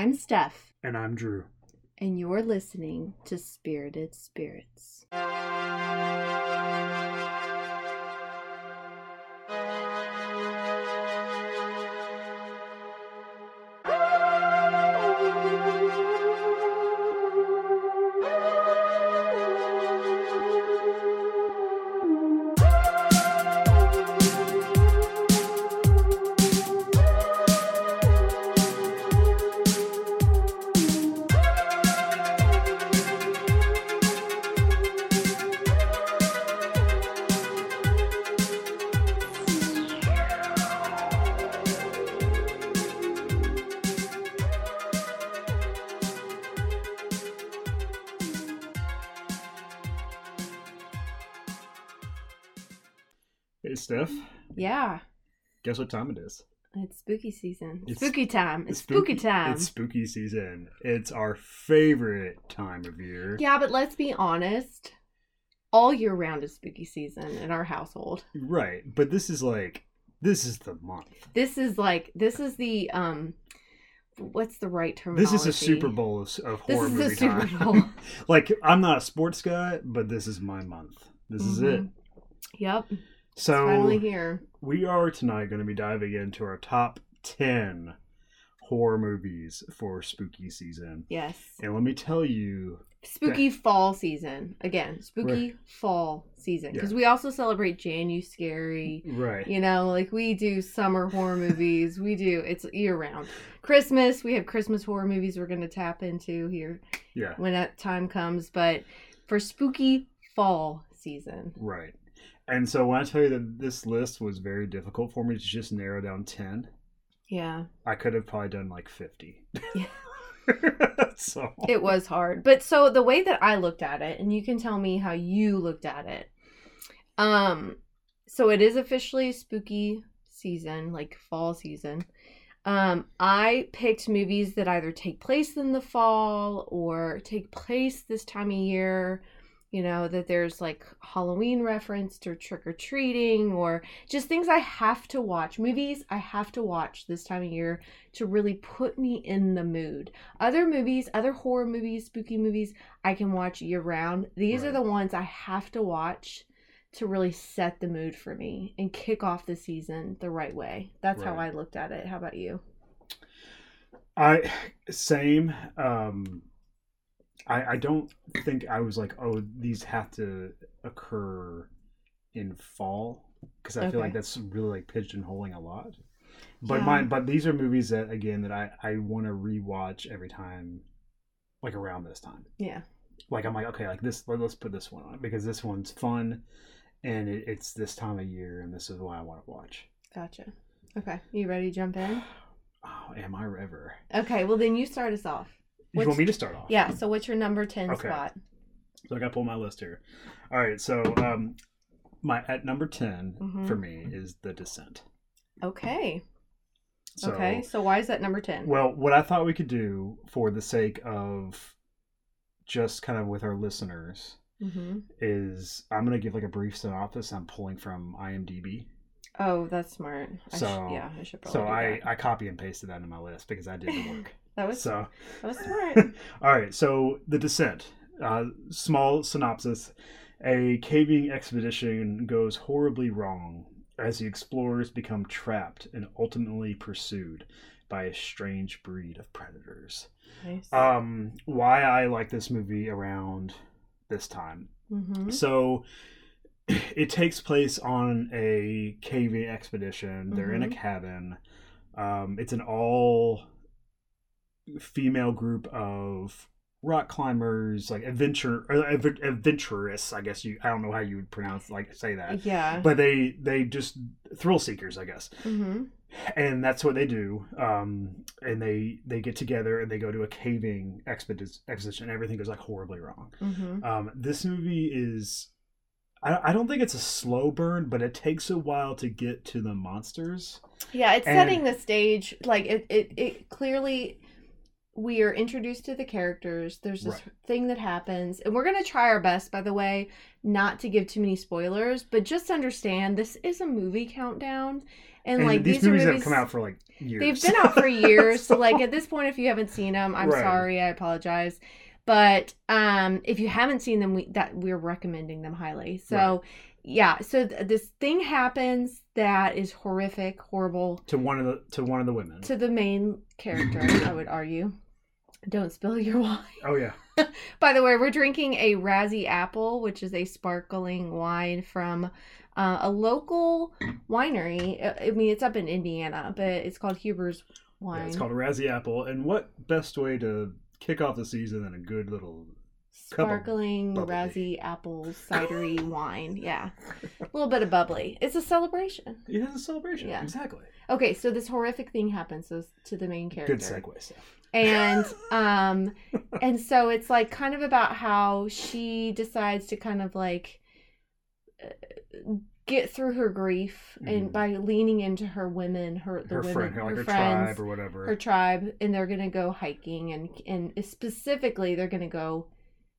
I'm Steph, And I'm Drew. and you're listening to Spirited Spirits. Guess what time it is? it's spooky season. It's- spooky time. It's, spooky, time. It's spooky season. It's our favorite time of year. Yeah, but let's be honest. All year round is spooky season in our household. Right. But this is like, this is the month. This is like this is the um what's the right term? This is a Super Bowl of, of This horror movie Super time. Bowl. like, I'm not a sports guy, but this is my month. This is it. Yep. So, finally here. we are tonight going to be diving into our top 10 horror movies for spooky season. Yes. And let me tell you, Spooky fall season. Again, spooky fall season. Because Yeah. we also celebrate Janu Scary. right. You know, like we do summer horror movies. We do, it's year round. Christmas, we have Christmas horror movies we're going to tap into here Yeah. when that time comes. But for spooky fall season, Right. And so when I tell you that this list was very difficult for me to just narrow down 10, yeah, I could have probably done like 50. Yeah. so, it was hard. But so the way that I looked at it, and you can tell me how you looked at it. Um, so it is officially spooky season, like fall season. Um, I picked movies that either take place in the fall or take place this time of year. You know, that there's like Halloween referenced or trick or treating or just things I have to watch. Movies I have to watch this time of year to really put me in the mood. Other movies, other horror movies, spooky movies, I can watch year round. These are the ones I have to watch to really set the mood for me and kick off the season the right way. That's how I looked at it. How about you? I, same. Um, I, I don't think I was like, oh, these have to occur in fall because I feel like that's really like pigeonholing a lot. But Yeah. mine, but these are movies that again that I I want to rewatch every time, like around this time. Yeah. like I'm like okay like this let, us put this one on because this one's fun and it, it's this time of year and this is what I want to watch. Gotcha. Okay. You ready to jump in? Oh, am I ever? Okay. Well, then you start us off. You What's- want me to start off? Yeah. So, what's your number 10 Okay. spot? So I got to pull my list here. All right, so um, my at number 10 Mhm. for me is The Descent. Okay. So, okay. So, why is that number 10? Well, what I thought we could do for the sake of just kind of with our listeners hmm is I'm gonna give like a brief synopsis. I'm pulling from IMDb. Oh, that's smart. I sh- So- yeah, I should probably So I. I copy and pasted that in my list because I did the work. That was so that was smart. All right, so the descent. Uh, small synopsis: A caving expedition goes horribly wrong as the explorers become trapped and ultimately pursued by a strange breed of predators. nice. Um, why I like this movie around this time. hmm So it takes place on a caving expedition. They're in a Mhm. cabin. Um, it's an all female group of rock climbers, like adventure or adventurous. I guess you. I don't know how you would pronounce like say that, Yeah. but they they just thrill seekers, I guess hmm and that's what they do um and they they get together and they go to a caving expedition expedition and everything goes like horribly wrong hmm um this movie is I, I don't think it's a slow burn but it takes a while to get to the monsters Yeah, it's And- setting the stage. Like it, it, it clearly we are introduced to the characters. There's this Right. thing that happens, and we're gonna try our best, by the way, not to give too many spoilers, but just understand this is a movie countdown, and, And like these, these, are movies, movies have come out for like years. They've been out for years, so like at this point, if you haven't seen them, I'm Right. sorry, I apologize. But um, if you haven't seen them, we that we're recommending them highly. So yeah, so th- this thing happens that is horrific, horrible to one of the to one of the women. to the main character. I would argue. Don't spill your wine. oh yeah, By the way, we're drinking a Razzie Apple, which is a sparkling wine from uh, a local winery. I mean, it's up in Indiana, but it's called Huber's Wine. yeah it's called Razzie Apple. And what best way to kick off the season than a good little sparkling. Razzie Apple cidery wine. Yeah, a little bit of bubbly. It's a celebration. it is a celebration. Yeah. exactly. Okay, so this horrific thing happens to, to the main character. Good segue stuff. And um and so it's like kind of about how she decides to kind of like uh, get through her grief and Mhm. by leaning into her women her the Her women friend, her, like her friends tribe or whatever. her tribe and they're gonna go hiking and and specifically they're gonna go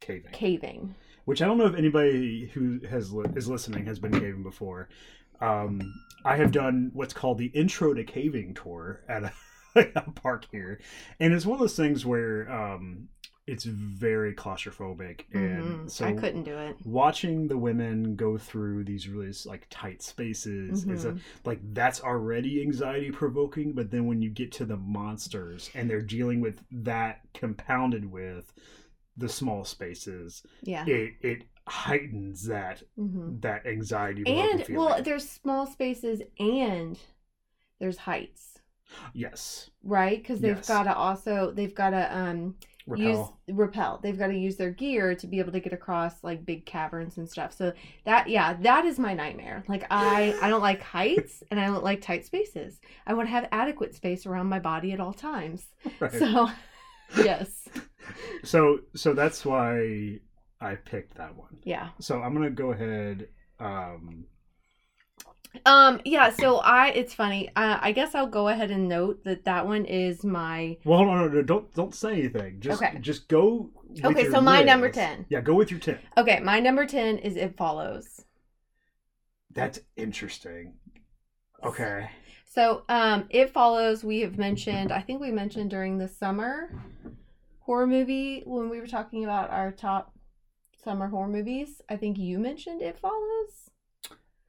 caving. caving which I don't know if anybody who has is listening has been caving before. Um, I have done what's called the intro to caving tour at a, park here, and it's one of those things where um, it's very claustrophobic, and Mhm. so i couldn't do it. watching the women go through these really like tight spaces is a, Mhm. like that's already anxiety provoking but then when you get to the monsters and they're dealing with that compounded with the small spaces yeah. it it heightens that hmm that anxiety and well there's small spaces and there's heights yes right because they've Yes. got to also they've got to um repel use repel. They've got to use their gear to be able to get across like big caverns and stuff. So that yeah, that is my nightmare. Like I I don't like heights and I don't like tight spaces. I want to have adequate space around my body at all times. Right. So yes. so so that's why i picked that one Yeah. so i'm gonna go ahead um Um yeah, so I it's funny. Uh, I guess I'll go ahead and note that that one is my well hold on no, no, don't don't say anything just Okay. just go with Okay, your so my number list. 10. yeah go with your 10 Okay, my number 10 is It Follows. that's interesting okay So, um, It Follows, we have mentioned, I think we mentioned during the summer horror movie when we were talking about our top summer horror movies. I think you mentioned It Follows.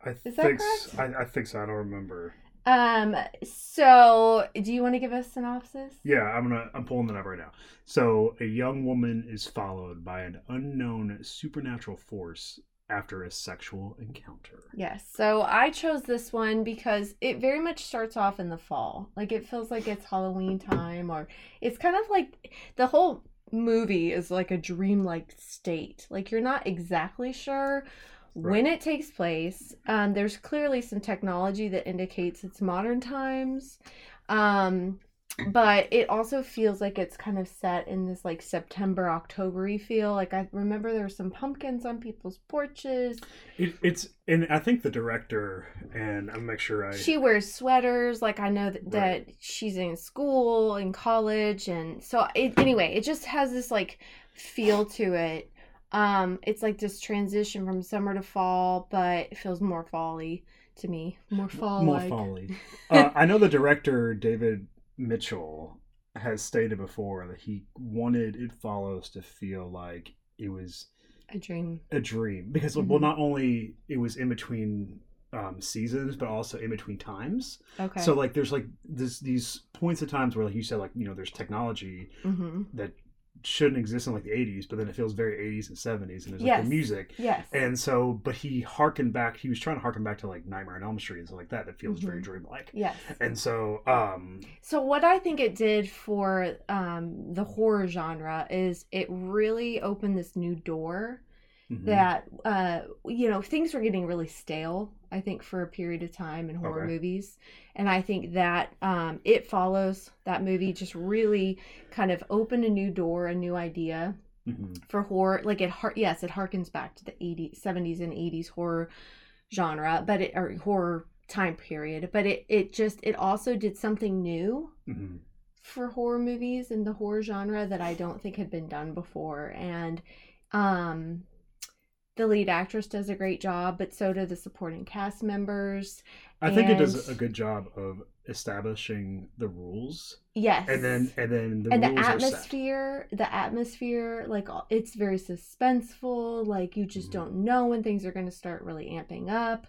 I Is that think correct? s- I, I think so i don't remember Um, so do you want to give a synopsis? yeah i'm gonna i'm pulling it up right now so a young woman is followed by an unknown supernatural force after a sexual encounter Yes. So I chose this one because it very much starts off in the fall. Like it feels like it's Halloween time or it's kind of like the whole movie is like a dreamlike state. Like you're not exactly sure when it takes place. Um there's clearly some technology that indicates it's modern times. Um but it also feels like it's kind of set in this like September Octobery feel. Like I remember there were some pumpkins on people's porches. It, it's and I think the director and I'm make sure I she wears sweaters like i know that, Right. that she's in school in college and so it, anyway it just has this like feel to it um it's like this transition from summer to fall but it feels more fall-y to me more fall more folly. uh, I know the director David Mitchell has stated before that he wanted It Follows to feel like it was a dream a dream because Mhm. well not only it was in between um, seasons but also in between times. okay So like there's like this these points of times where like you said like you know there's technology mm-hmm. that shouldn't exist in like the 80s but then it feels very 80s and 70s and there's like Yes. the music yes and so but he harkened back he was trying to harken back to like Nightmare on Elm Street and stuff like that that feels very Mhm. dreamlike yes and so um So what I think it did for um, the horror genre is it really opened this new door mhm. that uh, you know things were getting really stale. I think for a period of time in horror Okay. movies, and I think that um, it follows that movie just really kind of opened a new door, a new idea Mhm. for horror. Like it, har- yes, it harkens back to the 80s, 70s, and 80s horror genre, but it or horror time period. But it it just it also did something new Mhm. for horror movies and the horror genre that I don't think had been done before. And um, the lead actress does a great job, but so do the supporting cast members. I think it does a good job of establishing the rules, Yes. and then and then the and the rules are set. atmosphere, the atmosphere, like it's very suspenseful. Like you just Mhm. don't know when things are going to start really amping up,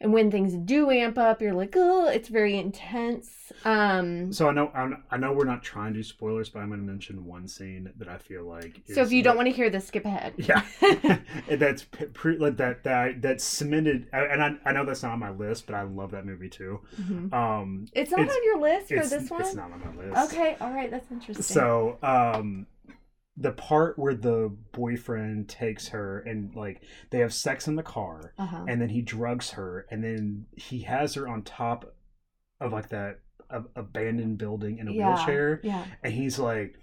and when things do amp up, you're like, oh, it's very intense. Um, So I know I'm, I know we're not trying to do spoilers, but I'm going to mention one scene that I feel like. so if you don't want to hear this, skip ahead. Yeah, that's pre, like that that that's cemented, and I, I know that's not on my list, but I love that movie too. Mhm. Um, It's not It's- on your list for this one. it's not on my list. Okay, all right, that's interesting. So, um, the part where the boyfriend takes her and like they have sex in the car, uh-huh. and then he drugs her, and then he has her on top of like that abandoned building in a yeah, wheelchair, Yeah. and he's like,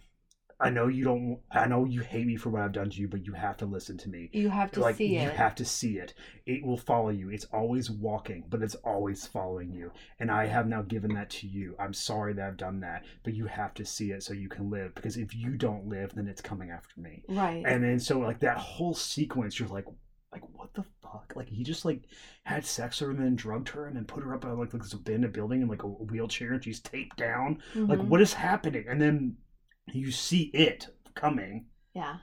"I know you don't. I know you hate me for what I've done to you, but you have to listen to me." You have to like see you it. have to see it it will follow you it's always walking but it's always following you and i have now given that to you i'm sorry that i've done that but you have to see it so you can live because if you don't live then it's coming after me right. and then so like that whole sequence you're like like what the fuck like he just like had sex with her and then drugged her and then put her up at like, like this abandoned building in like a wheelchair and she's taped down like Mhm. what is happening and then you see it coming Yeah.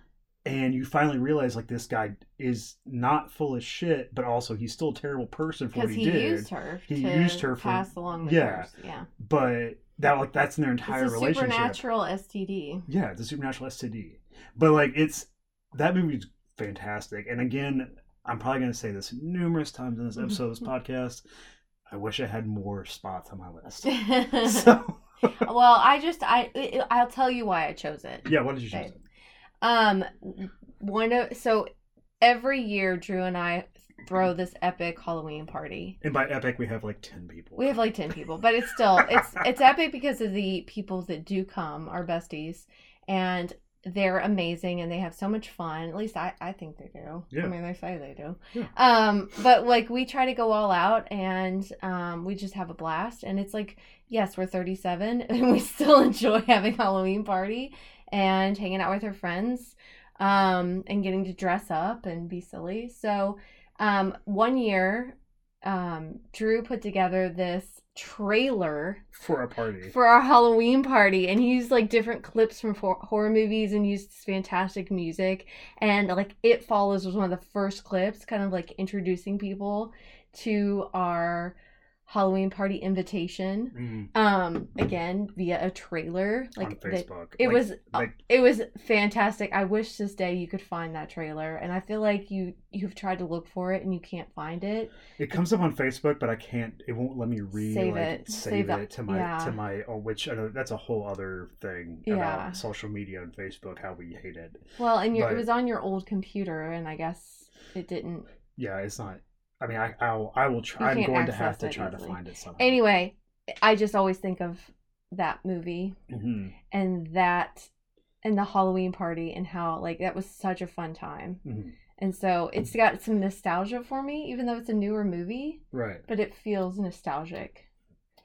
and you finally realize like this guy is not full of shit, but also he's still a terrible person for what he, he, did. He used her. He to used her for- pass along the yeah. curse. Yeah. But that like that's in their entire It's a relationship. supernatural STD. Yeah, it's a supernatural STD. But like it's that movie's fantastic. And again, I'm probably gonna say this numerous times in this episode of this podcast. I wish I had more spots on my list. So well, I just I I'll tell you why I chose it. yeah, why did you choose? Okay. Um, one of so every year Drew and I throw this epic Halloween party. And by epic, we have like ten people. We have like ten people, but it's still it's it's epic because of the people that do come, our besties, and they're amazing and they have so much fun. At least I I think they do. Yeah. I mean, they say they do. Yeah. Um, but like we try to go all out and um we just have a blast and it's like yes, we're 37 and we still enjoy having Halloween party and hanging out with our friends um and getting to dress up and be silly. So, um one year um Drew put together this trailer for a party. for our Halloween party, and he used like different clips from horror movies and used this fantastic music. And like It Follows was one of the first clips, kind of like introducing people to our Halloween party invitation. Mm, Um, again via a trailer, on like the- it Like- was like it was fantastic. I wish this day you could find that trailer, and I feel like you you've tried to look for it and you can't find it. It comes up on Facebook, but I can't. It won't let me re Save like, it. save, Save it to my yeah. to my. Oh, which I know that's a whole other thing Yeah. about social media and Facebook. How we hate it. Well, and your, But- it was on your old computer, and I guess it didn't. Yeah, it's not. I mean, I I'll, I will try. I'm going to have to try to find it somehow. Anyway, I just always think of that movie hmm and that and the Halloween party and how like that was such a fun time. hmm And so it's got some nostalgia for me, even though it's a newer movie, Right. but it feels nostalgic.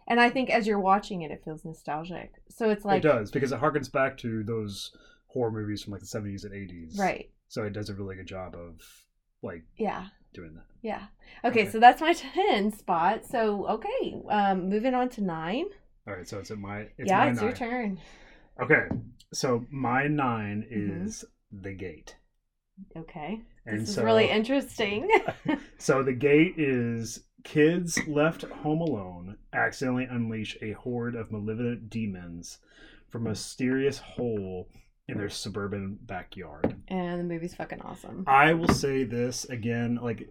And I think as you're watching it, it feels nostalgic. So it's like it does because it harkens back to those horror movies from like the 70s and 80s. right, So it does a really good job of like yeah. Doing that. Yeah. Okay, Okay. so that's my 10 spot. So, okay, um, moving on to nine. All right, so it's at my it's yeah, my it's nine. your turn. Okay, so my 9 Mhm. is The Gate. Okay. And this is so really interesting. So the gate is kids left home alone accidentally unleash a horde of malevolent demons from a mysterious hole in their suburban backyard. and the movie's fucking awesome. I will say this again, like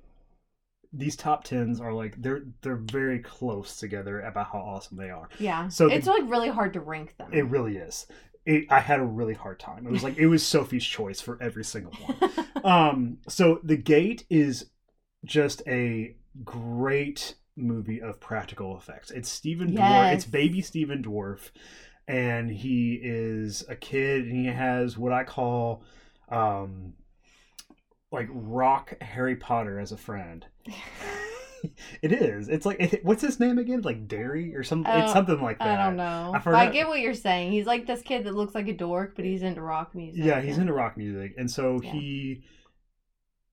these top tens are like they're they're very close together about how awesome they are. Yeah. So it's the- like really hard to rank them. It really is. It, I had a really hard time. It was like it was Sophie's choice for every single one. um so the gate is just a great movie of practical effects it's Stephen Dorff it's baby Stephen Dorff and he is a kid and he has what i call um like rock harry potter as a friend it is. It's like it, what's his name again? Like Derry or something. It's Oh, something like that. I don't know. I I, get what you're saying. He's like this kid that looks like a dork, but he's into rock music. Yeah, he's into rock music, and so Yeah. he.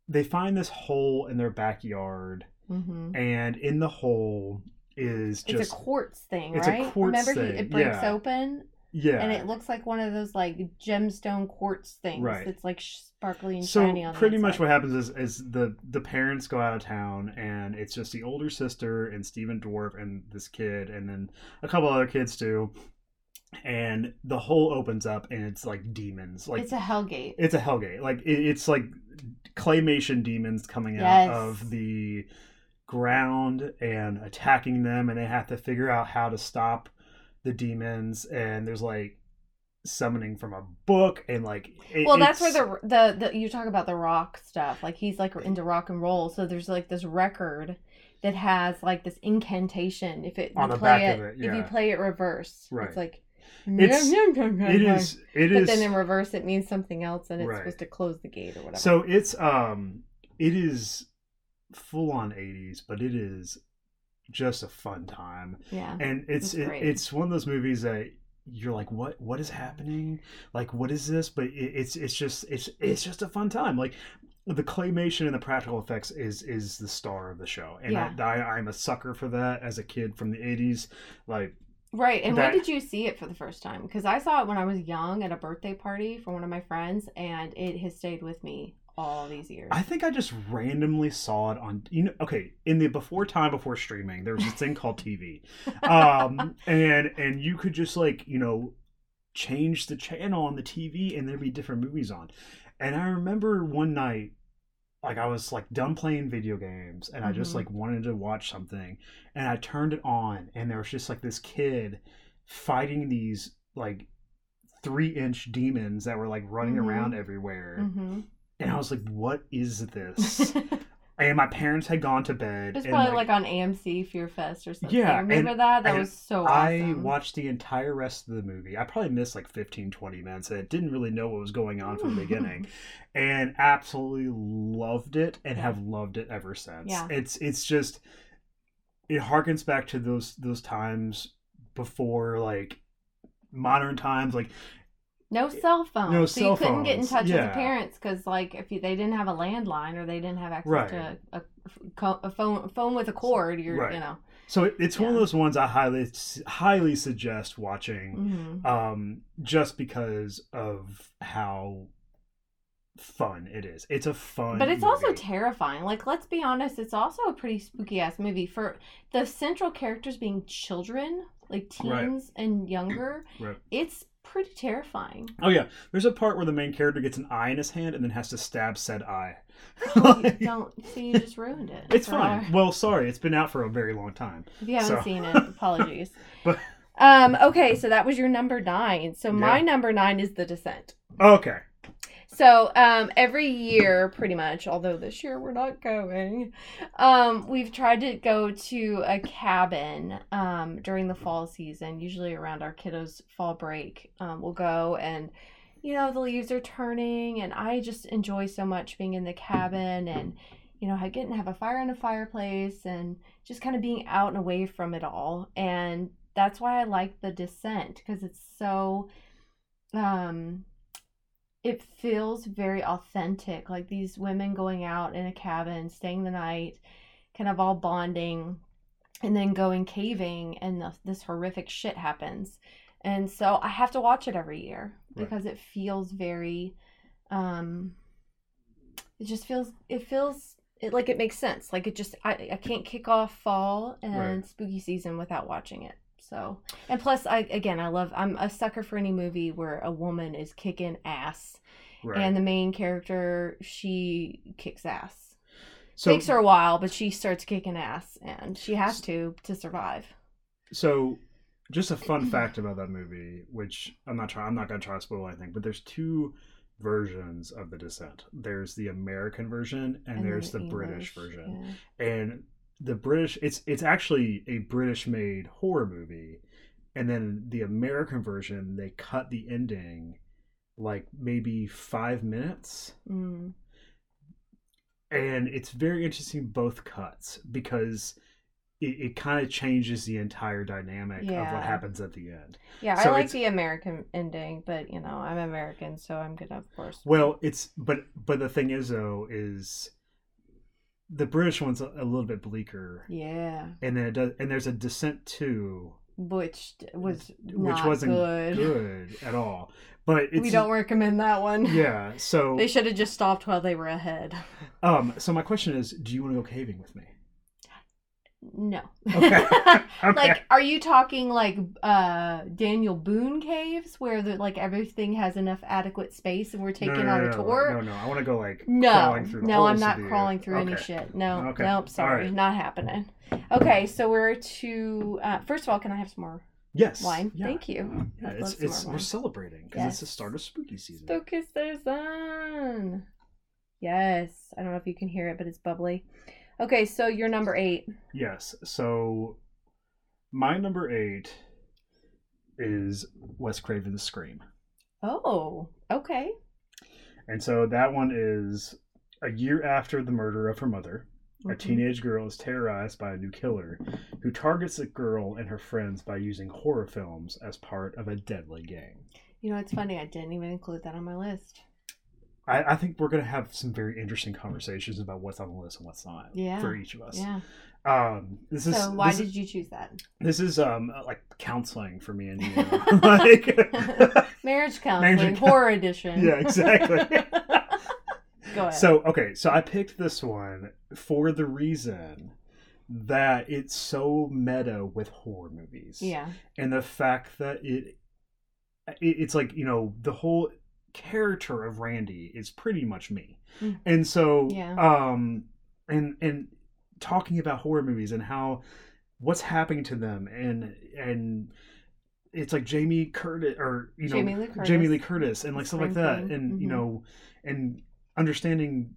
They find this hole in their backyard, Mhm. and in the hole is just It's a quartz thing, It's a right? quartz Remember, thing, He, it breaks yeah. open, yeah. and it looks like one of those like gemstone quartz things. Right. It's like sparkly and so shiny on the pretty much what happens is is the the parents go out of town and it's just the older sister and Stephen Dorff and this kid and then a couple other kids too and the hole opens up and it's like demons like it's a hellgate. it's a hellgate like it, it's like claymation demons coming Yes. out of the ground and attacking them and they have to figure out how to stop the demons and there's like summoning from a book and like it- well, that's where the, the the you talk about the rock stuff. Like he's like into rock and roll, so there's like this record that has like this incantation. If it On you the play back it, of it, if you play it reverse, Right. it's like It's- it is it But is then in reverse, it means something else, and it's Right. supposed to close the gate or whatever. so it's um it is full on 80s but it is just a fun time yeah, and it's It's it, it's one of those movies that you're like what what is happening like what is this but it, it's it's just it's it's just a fun time like the claymation and the practical effects is is the star of the show and Yeah. I, I i'm a sucker for that as a kid from the 80s like right. And that- when did you see it for the first time? Because I saw it when I was young at a birthday party for one of my friends, and it has stayed with me all these years. I think I just randomly saw it on you know okay in the before time before streaming there was this thing called TV, um and and you could just like you know change the channel on the TV and there'd be different movies on, and I remember one night like I was like done playing video games and I just Mhm. like wanted to watch something and I turned it on and there was just like this kid fighting these like three inch demons that were like running Mhm. around everywhere hmm and I was like, "What is this?" and my parents had gone to bed. It was probably like, on AMC Fear Fest or something. Yeah, remember that? That was so I watched the entire rest of the movie. I probably missed like 15, 20 minutes. and didn't really know what was going on from the beginning, and absolutely loved it, and have loved it ever since. Yeah. It's it's just it harkens back to those those times before like modern times like No cell phone. No so cell you couldn't get in phones, touch with yeah. the parents because, like, if you, they didn't have a landline or they didn't have access Right. to a, a, a phone phone with a cord, you're, Right. you know. so it, it's one of those ones I highly highly suggest watching. hmm um just because of how fun it is it's a fun But it's also terrifying. Like, let's be honest, it's also a pretty spooky ass movie for the central characters being children, like Right. teens and younger. Right. It's pretty terrifying. oh yeah there's a part where the main character gets an eye in his hand and then has to stab said eye You don't see, you just ruined it. it's fine our- well sorry it's been out for a very long time If you haven't So- seen it, apologies. But- um, okay, so that was your number nine. So my Yeah. number nine is The Descent. okay So um, every year, pretty much, although this year we're not going, um, we've tried to go to a cabin um, during the fall season, usually around our kiddos' fall break. Um, we'll go and, you know, the leaves are turning, and I just enjoy so much being in the cabin and, you know, getting to have a fire in a fireplace and just kind of being out and away from it all. And that's why I like The Descent because it's so. Um, it feels very authentic like these women going out in a cabin staying the night kind of all bonding and then going caving and the, this horrific shit happens and so i have to watch it every year Right. because it feels very um it just feels it feels it like it makes sense like it just i, I can't kick off fall and Right. spooky season without watching it so and plus i again i love i'm a sucker for any movie where a woman is kicking ass right. and the main character she kicks ass. So takes her a while but she starts kicking ass and she has to to survive. So just a fun fact about that movie which i'm not trying i'm not going to try to spoil anything but there's two versions of the descent. There's the american version and, then there's the british version. yeah. and the british it's it's actually a british made horror movie and then the american version they cut the ending like maybe five minutes Mm. and it's very interesting both cuts because it, it kind of changes the entire dynamic of what happens at the end. Yeah, So I like the American ending, but you know, I'm American, so I'm gonna, of course. Well, it's but but the thing is though is the British one's a, a little bit bleaker, yeah, and then it does, and there's a Descent two, which was which wasn't good. good at all. But it's we don't recommend that one. yeah. So They should have just stopped while they were ahead. um, so my question is, do you want to go caving with me? No. Okay. Okay. like, are you talking like uh Daniel Boone caves where the like everything has enough adequate space and we're taking no, on no, a tour? No, no, I want to go like No, crawling through the no, I'm not crawling through any shit. No, Okay. nope, sorry, Alright. not happening. Okay, so we're to. Uh, first of all, can I have some more Yes. wine? Yeah. Thank you. Yeah, it's it's we're wine. celebrating because it's the start of spooky season. Focus the sun. Yes, I don't know if you can hear it, but it's bubbly. Okay, so you're number eight. Yes. So my number eight is Wes Craven's Scream. Oh, okay. And so that one is a year after the murder of her mother. A Mhm. teenage girl is terrorized by a new killer who targets the girl and her friends by using horror films as part of a deadly game. You know, it's funny. I didn't even include that on my list. I, I think we're going to have some very interesting conversations about what's on the list and what's not Yeah. for each of us. Yeah. Um, this is So why this did is, you choose that? this is um like counseling for me and you. like, Marriage counseling, Marriage- horror edition. Yeah, exactly. Go ahead. So okay, so I picked this one for the reason that it's so meta with horror movies. yeah. and the fact that it, it it's like you know the whole character of Randy is pretty much me, Mm. and so Yeah. um and and talking about horror movies and how what's happening to them and and it's like Jamie Curtis or you know Jamie Lee Curtis. Jamie Lee Curtis and like stuff like that and you Mhm. know and understanding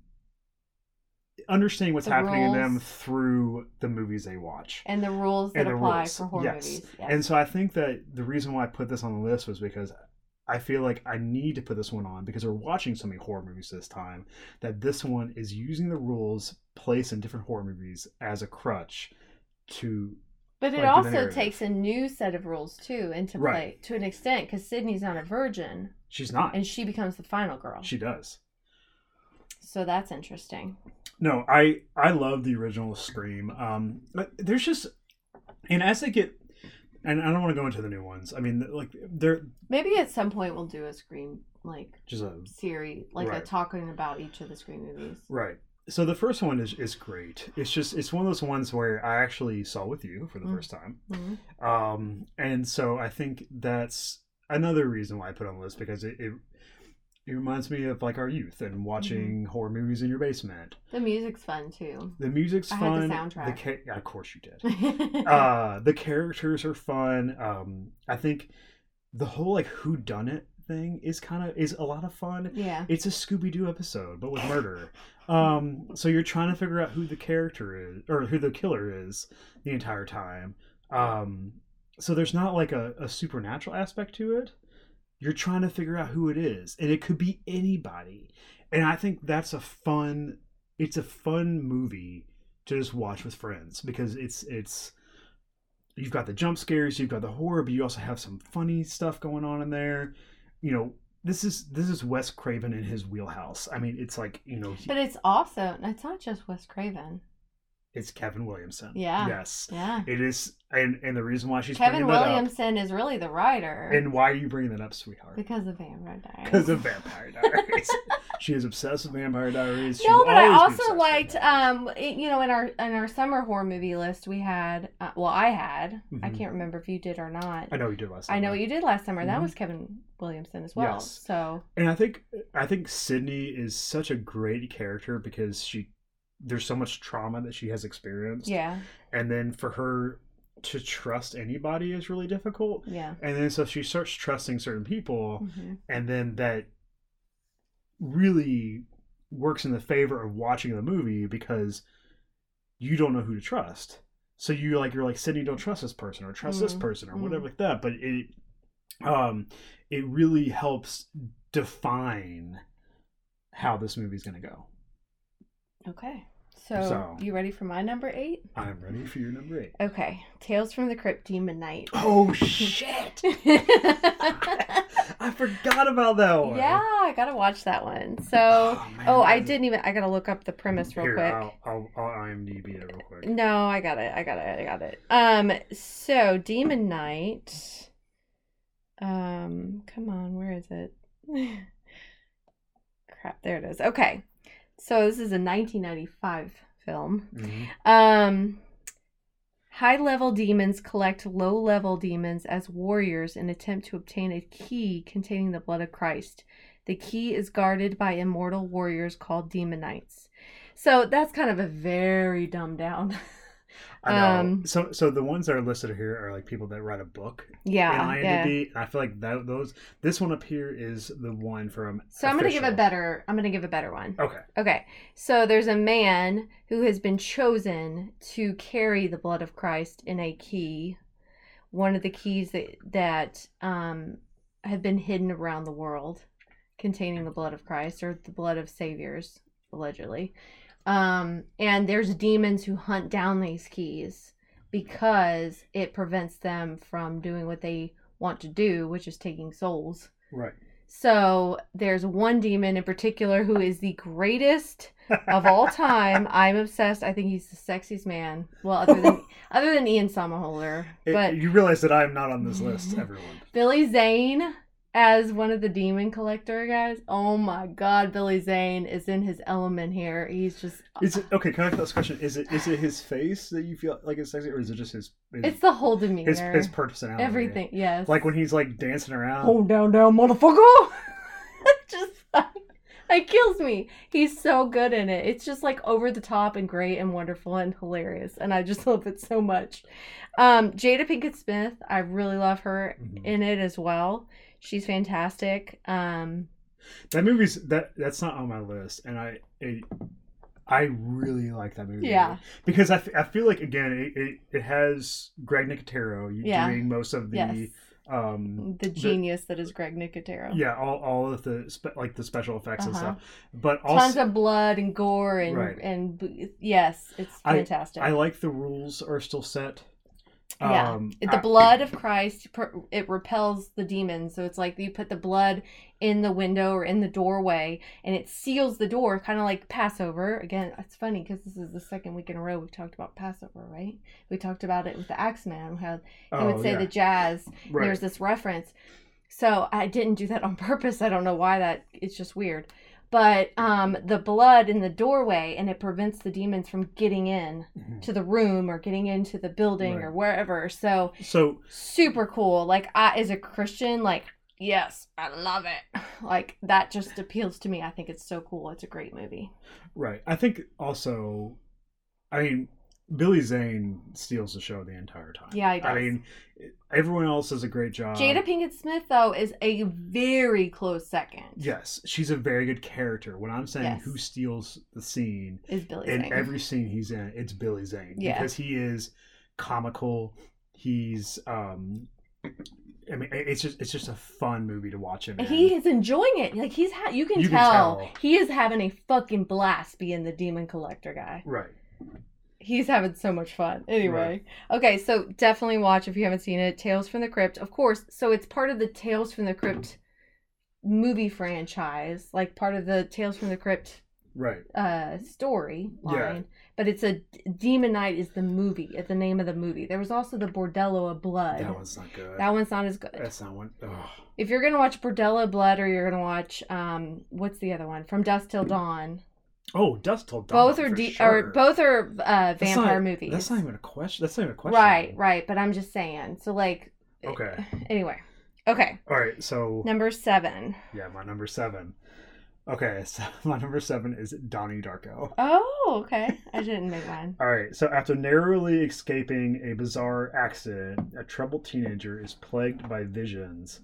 understanding what's The happening in them through the movies they watch And the rules that And apply rules, for horror yes. movies. Yes. and so I think that the reason why I put this on the list was because I feel like I need to put this one on because we're watching so many horror movies this time that this one is using the rules placed in different horror movies as a crutch to But it like also takes a new set of rules too into Right. play to an extent because Sidney's not a virgin she's not and she becomes the final girl. she does so that's interesting. no I I love the original Scream um but there's just and as they get and I don't want to go into the new ones I mean like they're Maybe at some point we'll do a Scream like just a series, like a talking about each of the Scream movies. Right. So the first one is is great. It's just it's one of those ones where I actually saw with you for the Mm. first time. Mhm. Um and so I think that's another reason why I put it on the list because it it, it reminds me of like our youth and watching Mm-hmm. horror movies in your basement. The music's fun too. The music's fun. I had the fun. soundtrack. ca- yeah, of course you did. uh the characters are fun. Um I think the whole like who done it thing is kind of is a lot of fun yeah. it's a Scooby Doo episode, but with murder. Um, so you're trying to figure out who the character is or who the killer is the entire time. Um, so there's not like a, a supernatural aspect to it. You're trying to figure out who it is, and it could be anybody. And I think that's a fun. It's a fun movie to just watch with friends because it's it's. You've got the jump scares, you've got the horror, but you also have some funny stuff going on in there. You know, this is this is Wes Craven in his wheelhouse. I mean, it's like you know, he- But it's also it's not just Wes Craven. It's Kevin Williamson. Yeah. Yes. Yeah. It is, and and the reason why she's Kevin that Williamson is really the writer and why are you bringing that up, sweetheart? because of Vampire Diaries. Because of Vampire Diaries. she is obsessed with Vampire Diaries. She no, but I also liked, um, it- you know, in our in our summer horror movie list, we had, uh, well, I had, I Mhm. can't remember if you did or not. I know you did last. Summer. I know what you did last summer. That Mhm. was Kevin Williamson as well. Yes. So and I think I think Sidney is such a great character because she there's so much trauma that she has experienced, yeah, and then for her to trust anybody is really difficult. yeah. And then so she starts trusting certain people, hmm and then that really works in the favor of watching the movie because you don't know who to trust. So you like you're like Sidney, don't trust this person or trust this Mhm. person or Mhm. whatever like that. But it um it really helps define how this movie's gonna go. Okay. So, So- you ready for my number eight? I'm ready for your number eight. Okay. Tales from the Crypt Demon Knight. Oh shit! I forgot about that one. yeah, I gotta watch that one. So, Oh, man, oh, I didn't even. I gotta look up the premise real Here, quick. I'll, I'll, I'll IMDb it real quick. No, I got it. I got it. I got it. Um, so Demon Knight. Um, come on, where is it? Crap, there it is. Okay. So this is a 1995 film. Mhm. Um, high level demons collect low level demons as warriors and attempt to obtain a key containing the blood of Christ. The key is guarded by immortal warriors called Demon Knights. So that's kind of a very dumbed down. I know. Um, so, so the ones that are listed here are like people that write a book yeah, in yeah. IMDb, and I feel like that those. This one up here is the one from. So I'm gonna give a better. I'm gonna give a better one. Okay. Okay, so there's a man who has been chosen to carry the blood of Christ in a key, one of the keys that that um, have been hidden around the world, containing the blood of Christ or the blood of saviors, allegedly. Um, and there's demons who hunt down these keys because it prevents them from doing what they want to do, which is taking souls. Right. So there's one demon in particular who is the greatest of all time. I'm obsessed. I think he's the sexiest man. Well, other than other than Ian Somerhalder, It- but you realize that I'm not on this list, everyone. Billy Zane as one of the demon collector guys. Oh my God, Billy Zane is in his element here. He's just. Is it okay? Can I ask this question? Is it is it his face that you feel like is sexy, or is it just his his It's the whole demeanor. his, his personality? everything. Yes. Like when he's like dancing around. Hold down, down, motherfucker. just it kills me. He's so good in it. It's just like over the top and great and wonderful and hilarious, and I just love it so much. Um, Jada Pinkett Smith, I really love her Mhm. in it as well. She's fantastic. Um, That movie's that that's not on my list, and I it, I really like that movie. Yeah. because I, I feel like again it, it, it has Greg Nicotero Yeah. doing most of the yes, um the genius that is Greg Nicotero. yeah all all of the spe- like the special effects and Uh-huh. stuff, but Tons also of blood and gore and Right. and yes, it's I- fantastic. I like the rules are still set. Yeah. Um, the I- blood of Christ it repels the demons. So it's like you put the blood in the window or in the doorway, and it seals the door, kind of like Passover. Again, it's funny because this is the second week in a row we've talked about Passover, right? We talked about it with the Axeman, how he oh, would say yeah, the jazz. right. There's this reference. So I didn't do that on purpose. I don't know why that. It's just weird. But um, the blood in the doorway, and it prevents the demons from getting in Mhm. to the room or getting into the building Right. or wherever. So So super cool. Like I as a Christian, like yes, I love it. Like that just appeals to me. I think it's so cool. It's a great movie. right, I think also, I mean, Billy Zane steals the show the entire time. Yeah, he does. I mean, everyone else does a great job. Jada Pinkett Smith though is a very close second. Yes, she's a very good character. When I'm saying Yes. who steals the scene Is Billy Zane. in Zane. every scene he's in, it's Billy Zane Yeah. because he is comical. He's um, I mean, it's just it's just a fun movie to watch him. in. he is enjoying it. Like he's ha- you can, You can tell, tell. he is having a fucking blast being the demon collector guy. right. He's having so much fun. Anyway, okay, so definitely watch if you haven't seen it. Tales from the Crypt, of course. So it's part of the Tales from the Crypt movie franchise, like part of the Tales from the Crypt Right. uh story line. Yeah. But it's a Demon Knight is the movie. It's the name of the movie. There was also the Bordello of Blood. That one's not good. That one's not as good. That's not one. Ugh. If you're gonna watch Bordello of Blood or you're gonna watch um what's the other one? From Dusk Till Dawn. Oh, Dust Till Dawn. both are de- sure. or both are uh That's vampire not- movies. That's not even a question. That's not even a question. Right, right. But I'm just saying. So like Okay. anyway. Okay. All right. So Number seven. yeah, my number seven. Okay, so my number seven is Donnie Darko. Oh, okay. I didn't make mine. All right, so after narrowly escaping a bizarre accident, a troubled teenager is plagued by visions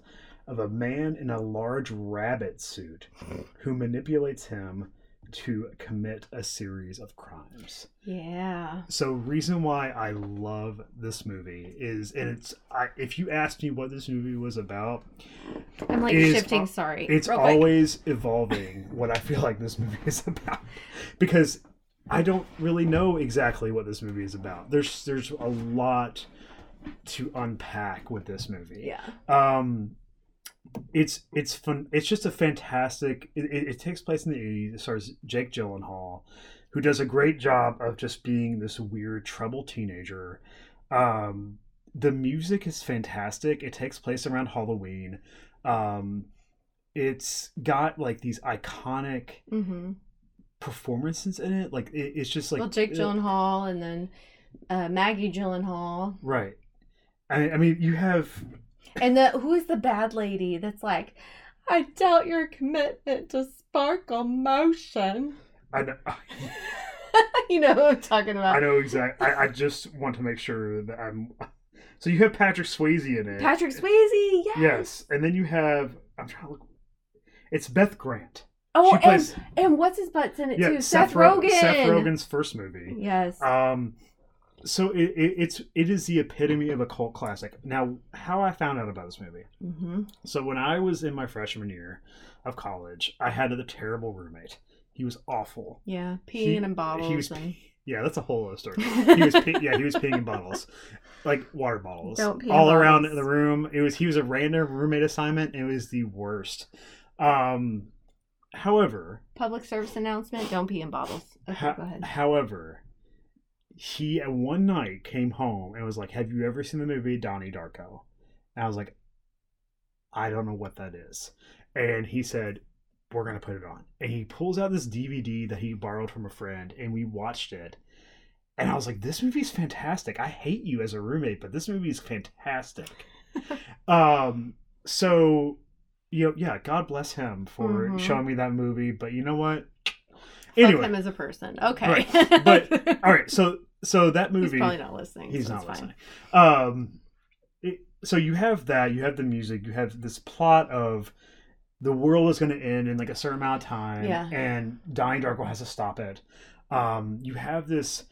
of a man in a large rabbit suit who manipulates him to commit a series of crimes. Yeah. So, reason why I love this movie is, and it's, I, if you asked me what this movie was about, I'm like Is- shifting, sorry. it's quick. always evolving what I feel like this movie is about. Because I don't really know exactly what this movie is about. There's there's a lot to unpack with this movie. Yeah. Um, it's it's fun. It's just a fantastic. It, it, it takes place in the eighties. It stars Jake Gyllenhaal, who does a great job of just being this weird, troubled teenager. Um, the music is fantastic. It takes place around Halloween. Um, it's got like these iconic Mm-hmm. performances in it. Like it, it's just like well, Jake uh, Gyllenhaal and then uh, Maggie Gyllenhaal, right. I, I mean, you have and the who is the bad lady that's like, I doubt your commitment to sparkle motion. I know, you know what I'm talking about. I know exactly. I, I just want to make sure that I'm. So you have Patrick Swayze in it. Patrick Swayze, yes. Yes, and then you have. I'm trying to look. It's Beth Grant. Oh, She and, and what's his butt's in it Yeah, too? Seth, Seth, Rogen. Seth Rogen's first movie. Yes. Um, so it, it, it's it is the epitome of a cult classic. Now, how I found out about this movie. mm-hmm. So when I was in my freshman year of college, I had a terrible roommate. He was awful. Yeah, He- peeing in bottles. He was, and... yeah, that's a whole other story. He was, pe- yeah, he was peeing in bottles, like water bottles, Don't pee in all around the room. It was he was a random roommate assignment. It was the worst. Um, however, Public service announcement: Don't pee in bottles. Okay, ho- go ahead. however, he at one night came home and was like, "Have you ever seen the movie Donnie Darko?" And I was like, "I don't know what that is," and he said. We're gonna put it on, and he pulls out this DVD that he borrowed from a friend, and we watched it. And I was like, "This movie's fantastic. I hate you as a roommate, but this movie is fantastic." um, so you know, yeah, God bless him for Mhm. showing me that movie. But you know what? Fuck Anyway, him as a person. Okay. Right, but- all right. So so that movie he's probably not listening. he's so not it's fine. listening. Um, it, so you have that. You have the music. You have this plot of the world is going to end in like a certain amount of time, Yeah. and Donnie Darko has to stop it. Um, you have this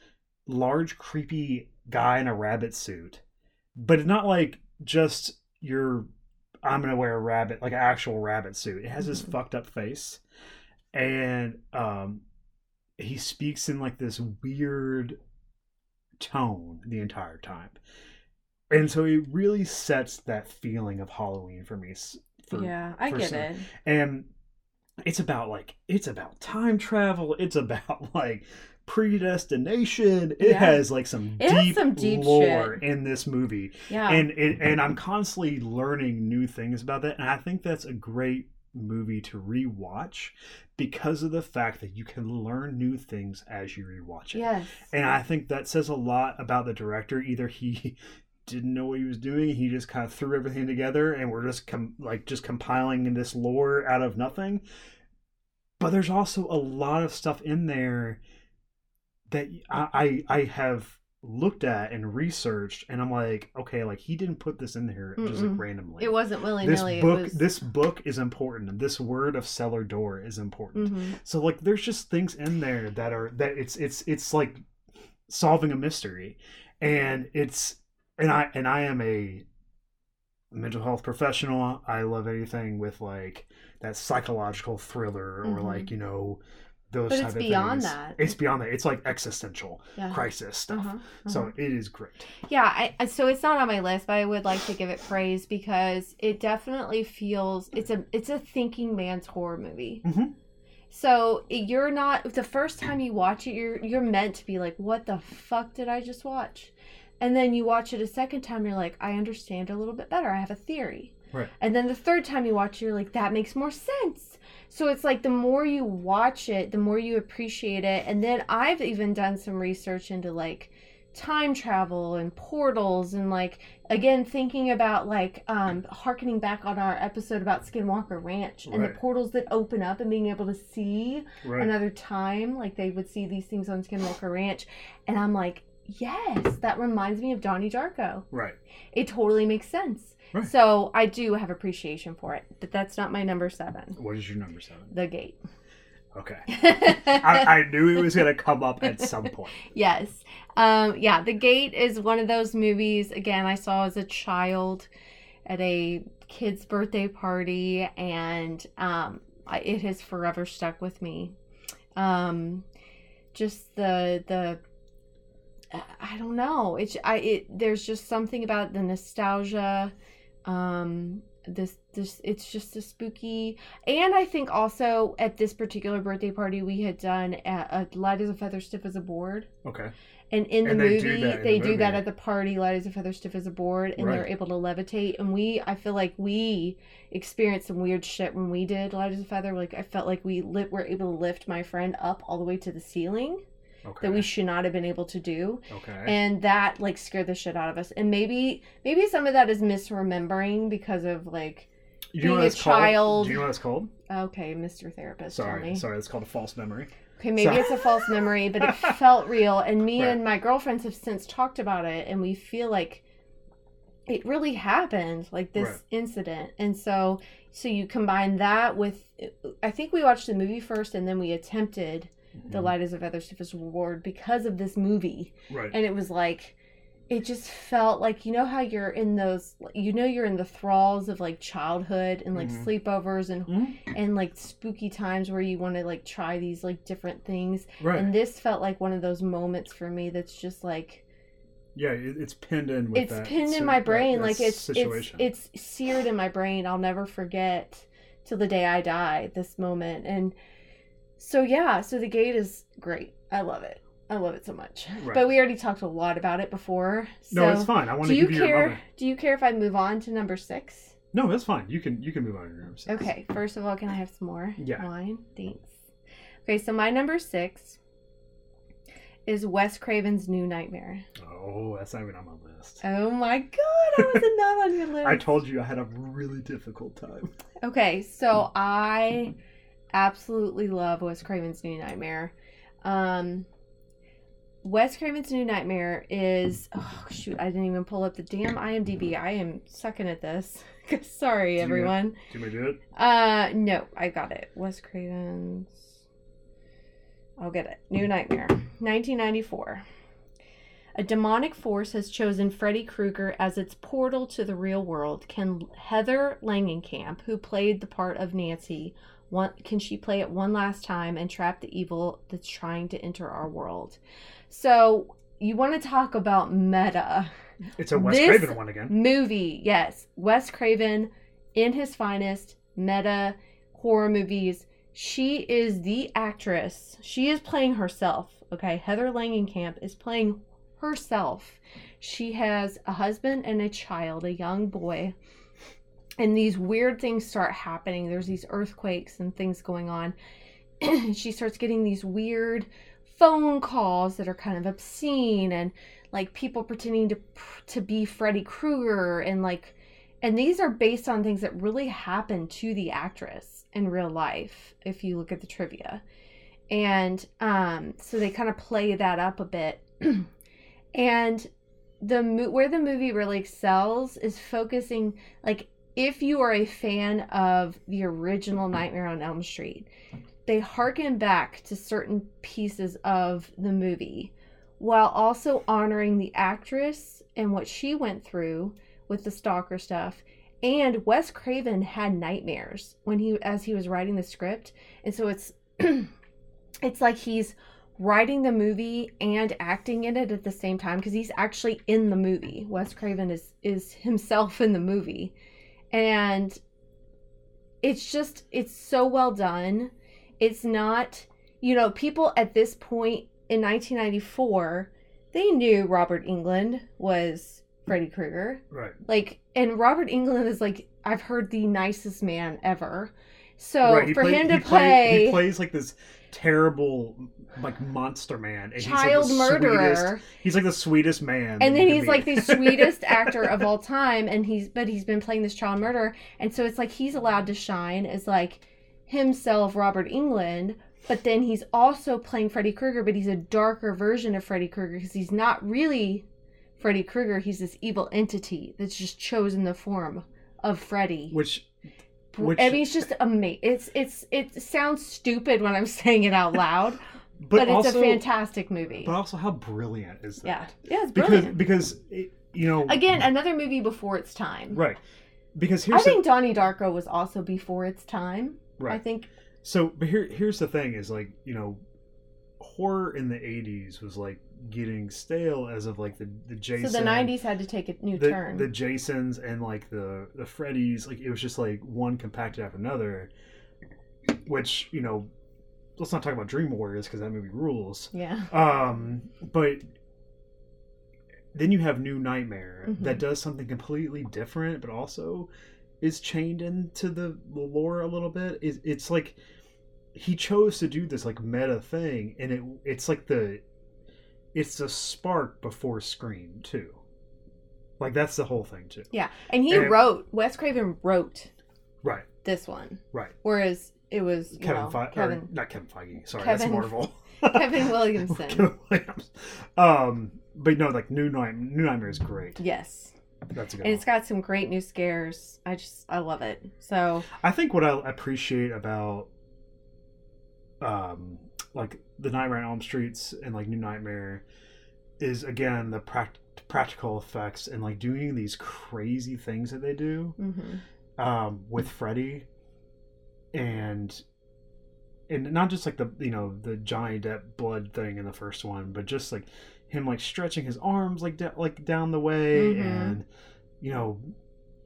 large, creepy guy in a rabbit suit, but it's not like just your I'm gonna wear a rabbit like an actual rabbit suit. It has this Mhm. fucked up face, and um, he speaks in like this weird tone the entire time, and so it really sets that feeling of Halloween for me. For, yeah, I for get some- it. and it's about like it's about time travel it's about like predestination it Yeah. has like some It deep, some deep lore shit. in this movie Yeah. and it, and i'm constantly learning new things about that and i think that's a great movie to rewatch because of the fact that you can learn new things as you rewatch it yes. and I think that says a lot about the director. Either he didn't know what he was doing, he just kind of threw everything together, and we're just com- like just compiling this lore out of nothing. But there's also a lot of stuff in there that I I, I have looked at and researched, and I'm like, okay, like he didn't put this in there just like randomly. it wasn't willy this nilly. book. Was. This book is important. This word of cellar door is important. Mhm. So like there's just things in there that are that it's it's it's like solving a mystery. And it's and I and I am a mental health professional. I love anything with like that psychological thriller or Mhm. like, you know, those But it's beyond things. that. It's beyond that. It's like existential Yeah. crisis stuff. Uh-huh, So uh-huh. it is great. Yeah, I, so it's not on my list, but I would like to give it praise because it definitely feels it's a it's a thinking man's horror movie. Mhm. So you're not the first time you watch it, you're you're meant to be like, what the fuck did I just watch? And then you watch it a second time, you're like, I understand a little bit better. I have a theory. Right. And then the third time you watch it, you're like, that makes more sense. So it's like the more you watch it, the more you appreciate it. And then I've even done some research into like time travel and portals and like again thinking about like um harkening back on our episode about Skinwalker Ranch and the portals that open up and being able to see Right. another time like they would see these things on Skinwalker Ranch and I'm like yes that reminds me of Donnie Darko right. it totally makes sense Right. so I do have appreciation for it but that's not my number seven What is your number seven? the gate Okay. I, I knew it was gonna come up at some point. yes um yeah the gate is one of those movies again i saw as a child at a kid's birthday party and um I, it has forever stuck with me um just the the I don't know. It's I it there's just something about the nostalgia um this this it's just a spooky and i think also at this particular birthday party we had done a, a light as a feather stiff as a board. Okay. and in the And they do movie that they the do that at the party light as a feather stiff as a board and they're able to levitate and we i feel like we experienced some weird shit when we did light as a feather like i felt like we lit, were able to lift my friend up all the way to the ceiling Okay. that we should not have been able to do okay. and that like scared the shit out of us and maybe maybe some of that is misremembering because of like you being know a it's called? child- Do you know what it's called? okay mr therapist Sorry, sorry. It's called a false memory. okay maybe Sorry. it's a false memory but it felt real and me Right. and my girlfriends have since talked about it and we feel like it really happened like this Right. incident and so so you combine that with i think we watched the movie first and then we attempted the Mhm. light as a feather stiffest reward because of this movie Right. and it was like it just felt like you know how you're in those you know you're in the thralls of like childhood and like Mhm. sleepovers and Mhm. and like spooky times where you want to like try these like different things Right. and this felt like one of those moments for me that's just like yeah, it's pinned in with it's that pinned si- in my brain that like it's situation. it's it's seared in my brain i'll never forget till the day i die this moment and so yeah so the gate is great i love it i love it so much Right. but we already talked a lot about it before so no, it's fine. I want do to give you your care moment. do you care if i move on to number six No, that's fine. You can you can move on to number six. okay first of all can i have some more Yeah. wine thanks okay so my number six is wes craven's new nightmare Oh, that's not even on my list. oh my god I was not on your list I told you I had a really difficult time. Okay, so I absolutely love Wes Craven's New Nightmare. Um, Wes Craven's New Nightmare is oh shoot, I didn't even pull up the damn IMDb. I am sucking at this. Sorry, everyone. Do you to do it? Uh, no, I got it. Wes Craven's. I'll get it. New Nightmare, 1994. A demonic force has chosen Freddy Krueger as its portal to the real world. Can Heather Langenkamp, who played the part of Nancy, one, can she play it one last time and trap the evil that's trying to enter our world? So, you want to talk about meta. It's a Wes This- Craven one again. movie yes wes craven in his finest meta horror movies. She is the actress. She is playing herself okay? Heather langenkamp is playing herself. She has a husband and a child a young boy and these weird things start happening there's these earthquakes and things going on she starts getting these weird phone calls that are kind of obscene and like people pretending to to be Freddy Krueger and like and these are based on things that really happened to the actress in real life if you look at the trivia. And um so they kind of play that up a bit. and the where the movie really excels is focusing like if you are a fan of the original Nightmare on Elm Street, they harken back to certain pieces of the movie while also honoring the actress and what she went through with the stalker stuff. And Wes Craven had nightmares when he as he was writing the script. And so it's it's like he's writing the movie and acting in it at the same time because he's actually in the movie. Wes Craven is is himself in the movie. And it's just it's so well done. It's not, you know, people at this point in 1994, they knew Robert Englund was Freddy Krueger. Right. Like, and Robert Englund is like, I've heard the nicest man ever. So right. For play- him to he play- play, he plays like this terrible like monster man. And child he's like murderer, Sweetest, he's like the sweetest man. and then he's like the sweetest actor of all time, and he's but he's been playing this child murderer, and so it's like he's allowed to shine as like himself, Robert Englund. But then he's also playing Freddy Krueger, but he's a darker version of Freddy Krueger because he's not really Freddy Krueger. He's this evil entity that's just chosen the form of Freddy. which which I mean, it's just amazing. It's it's it sounds stupid when I'm saying it out loud, but, but, it's also a fantastic movie. but also how brilliant is that? yeah, yeah, it's Because brilliant. because it, you know Again, another movie before its time. right. Because I here's the- think Donnie Darko was also before its time. right. I think So, but here, here's the thing: is like you know, horror in the 80s was like getting stale as of like the the Jason So the '90s had to take a new the, turn. the Jasons and like the the Freddys like it was just like one compacted after another which you know let's not talk about Dream Warriors because that movie rules yeah. um but then you have New Nightmare Mhm. that does something completely different but also is chained into the lore a little bit it's, it's like he chose to do this like meta thing and it it's like the it's a spark before Scream too like that's the whole thing too Yeah, and he And wrote Wes Craven wrote right this one, right whereas it was Kevin know, Feige Kevin or not Kevin Feige sorry Kevin- that's Marvel Kevin Williamson. Kevin Williams. Um, but no, like New Night, New Nightmare is great. Yes, That's a good. and one. it's got some great new scares. I just I love it. So I think what I appreciate about, um, like the Nightmare on Elm Streets and like New Nightmare, is again the pract- practical effects and like doing these crazy things that they do mhm. um, with Freddy, and and not just like the you know the Johnny Depp blood thing in the first one, but just like him like stretching his arms like da- like down the way, Mhm. and you know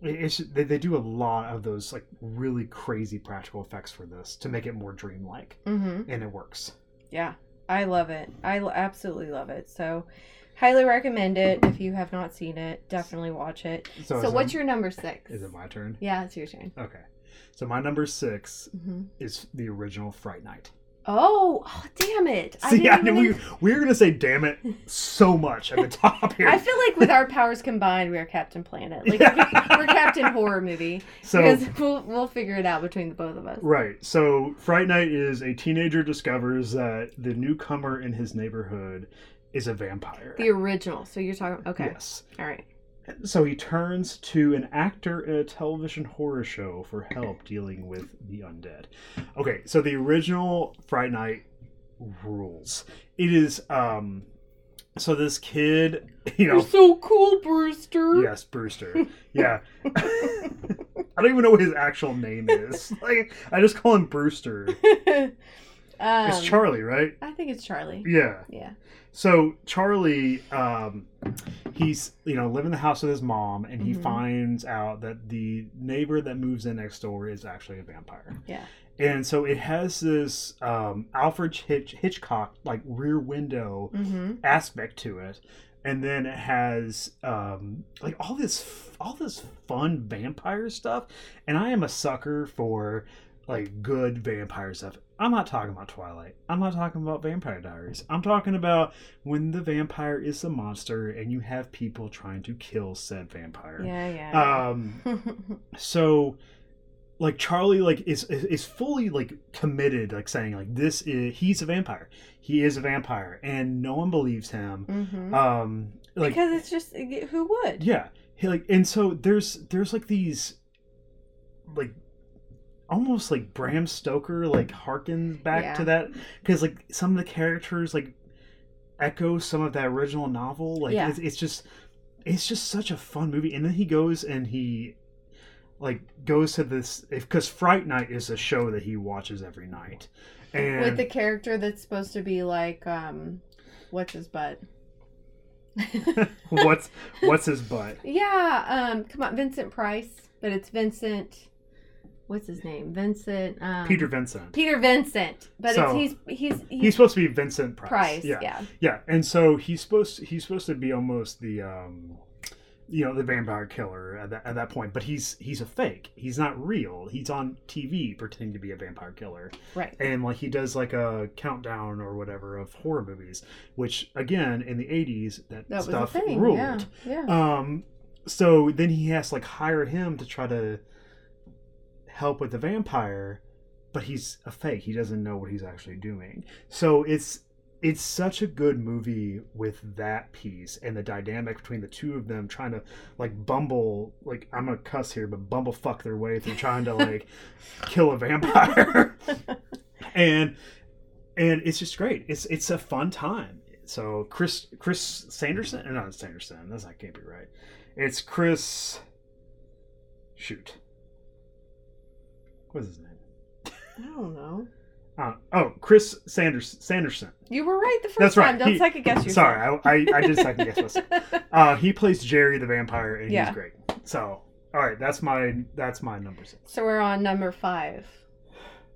it's they, they do a lot of those like really crazy practical effects for this to make it more dreamlike, Mhm. and it works. Yeah, I love it. i absolutely love it. So, highly recommend it. If you have not seen it, definitely watch it. So, is what's it, your number six? is it my turn? Yeah, it's your turn. Okay, so my number six hmm is the original Fright Night. Oh, oh, damn it! I See, I knew we, we were gonna say "damn it" so much at the top here. I feel like with our powers combined, we are Captain Planet. Like Yeah. we're Captain Horror Movie so because we'll we'll figure it out between the both of us. right, so Fright Night is a teenager discovers that the newcomer in his neighborhood is a vampire. The original. So you're talking. Okay. Yes. All right. So he turns to an actor in a television horror show for help dealing with the undead. Okay, so the original Fright Night rules. It is um so this kid, you know, You're so cool, Brewster. Yes, Brewster. Yeah. I don't even know what his actual name is. Like I just call him Brewster. um, It's Charlie, right? I think it's Charlie. Yeah. Yeah. So Charlie, um, he's you know living in the house with his mom, and he Mhm. finds out that the neighbor that moves in next door is actually a vampire. Yeah. And so it has this um, Alfred Hitch- Hitchcock like rear window Mm-hmm. aspect to it and then it has um like all this all this fun vampire stuff and i am a sucker for like good vampire stuff i'm not talking about twilight. I'm not talking about vampire diaries. I'm talking about when the vampire is the monster and you have people trying to kill said vampire. Yeah. Yeah. um so like charlie like is is fully like committed like saying like this is he's a vampire. He is a vampire. And no one believes him. Hmm um like because it's just who would? yeah. He, like and so there's there's like these like almost like bram stoker like harkens back Yeah. to that because like some of the characters like echo some of that original novel like Yeah. it's, it's just it's just such a fun movie and then he goes and he like goes to this because fright night is a show that he watches every night and With the character that's supposed to be like, um, what's his butt? what's what's his butt yeah. Um. Come on, Vincent Price, but it's Vincent. What's his name? Vincent. Um, peter vincent Peter Vincent, but So, it's, he's he's he's, he's supposed to be vincent price, Price. yeah yeah. Yeah, and so he's supposed he's supposed to be almost the um you know the vampire killer at that, at that point, but he's he's a fake. He's not real. He's on TV pretending to be a vampire killer, Right. and like he does like a countdown or whatever of horror movies, which again in the '80s that, That was stuff ruled. Yeah. Yeah. Um, so then he has to like hire him to try to help with the vampire, but he's a fake. He doesn't know what he's actually doing. So it's it's such a good movie with that piece and the dynamic between the two of them trying to like bumble like I'm gonna cuss here, but bumble fuck their way through trying to like kill a vampire. and and it's just great. It's it's a fun time. So Chris Chris Sanderson, no, it's Sanderson. That's not can't be right. It's Chris. Shoot, what's his name? I don't know. Uh, oh, Chris Sanders Sanderson. You were right the first That's right. time. Don't He- second guess yourself. Sorry, I, I, I did second guess myself. Uh, he plays Jerry the vampire, and Yeah. he's great. So, all right, that's my that's my number six. so we're on number five.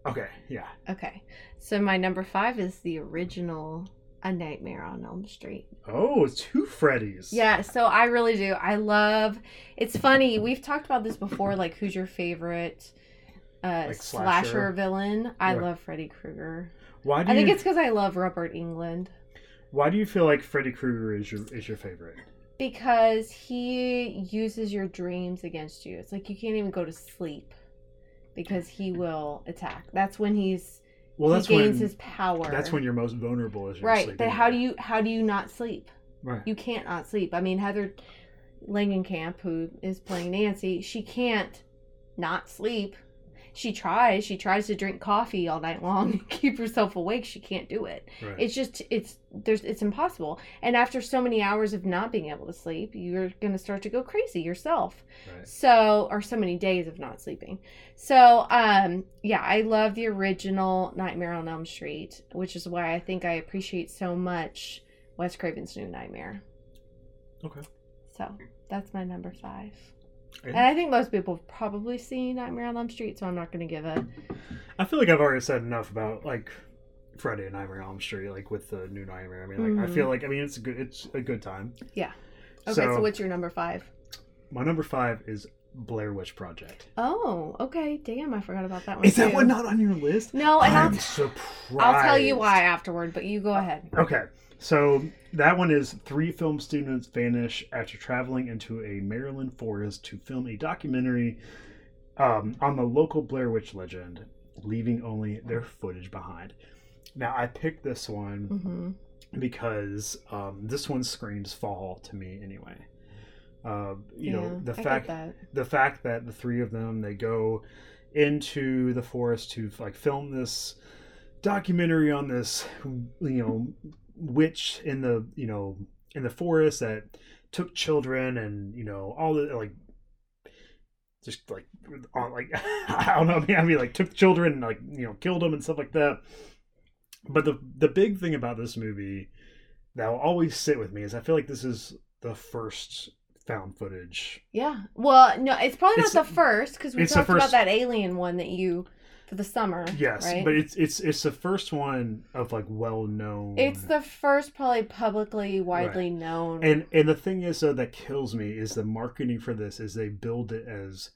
Okay, yeah. Okay. So my number five is the original A Nightmare on Elm Street. Oh, two Freddy's. Yeah, so I really do. I love it's funny, we've talked about this before, like who's your favorite uh Like slasher. slasher? villain? I Right. love Freddy Krueger. Why do I think it's because I love Robert Englund. Why do you feel like Freddy Krueger is your is your favorite? Because he uses your dreams against you. It's like you can't even go to sleep because he will attack. That's when he's Well, that's he gains when his power. that's when you're most vulnerable. Is right. But how do you how do you not sleep? Right. You can't not sleep. I mean, Heather Langenkamp, who is playing Nancy, she can't not sleep. She tries. She tries to drink coffee all night long and keep herself awake. She can't do it. right. It's just it's there's it's impossible. And after so many hours of not being able to sleep, you're going to start to go crazy yourself. right. So, or so many days of not sleeping. So, um, yeah, I love the original Nightmare on Elm Street, which is why I think I appreciate so much Wes Craven's New Nightmare. Okay. So, that's my number five. And I think most people have probably seen Nightmare on Elm Street, so I'm not going to give a. I feel like I've already said enough about like Freddy and Nightmare on Elm Street, like with the new Nightmare. I mean, like I Mhm. feel like I mean it's a good it's a good time. Yeah. Okay, so, what's your number five? my number five is Blair Witch Project. Oh, okay. Damn, I forgot about that one. Is that one not on your list? No, and I'll, I'm t- surprised. I'll tell you why afterward, but you go ahead. Okay, so that one is three film students vanish after traveling into a Maryland forest to film a documentary um, on the local Blair Witch legend, leaving only their footage behind. Now, I picked this one hmm because um, this one screams fall to me anyway. Uh, you yeah, know the I fact that. the fact that the three of them they go into the forest to like film this documentary on this you know witch in the you know in the forest that took children and you know all the like just like on like I don't know I mean like took children and like you know killed them and stuff like that but the the big thing about this movie that will always sit with me is I feel like this is the first found footage Yeah. Well, no, it's probably It's- not the first because we it's talked about that alien one that you for the summer. Yes, right? but it's it's it's the first one of like well known. it's the first probably publicly widely known. and and the thing is though that kills me is the marketing for this is they build it as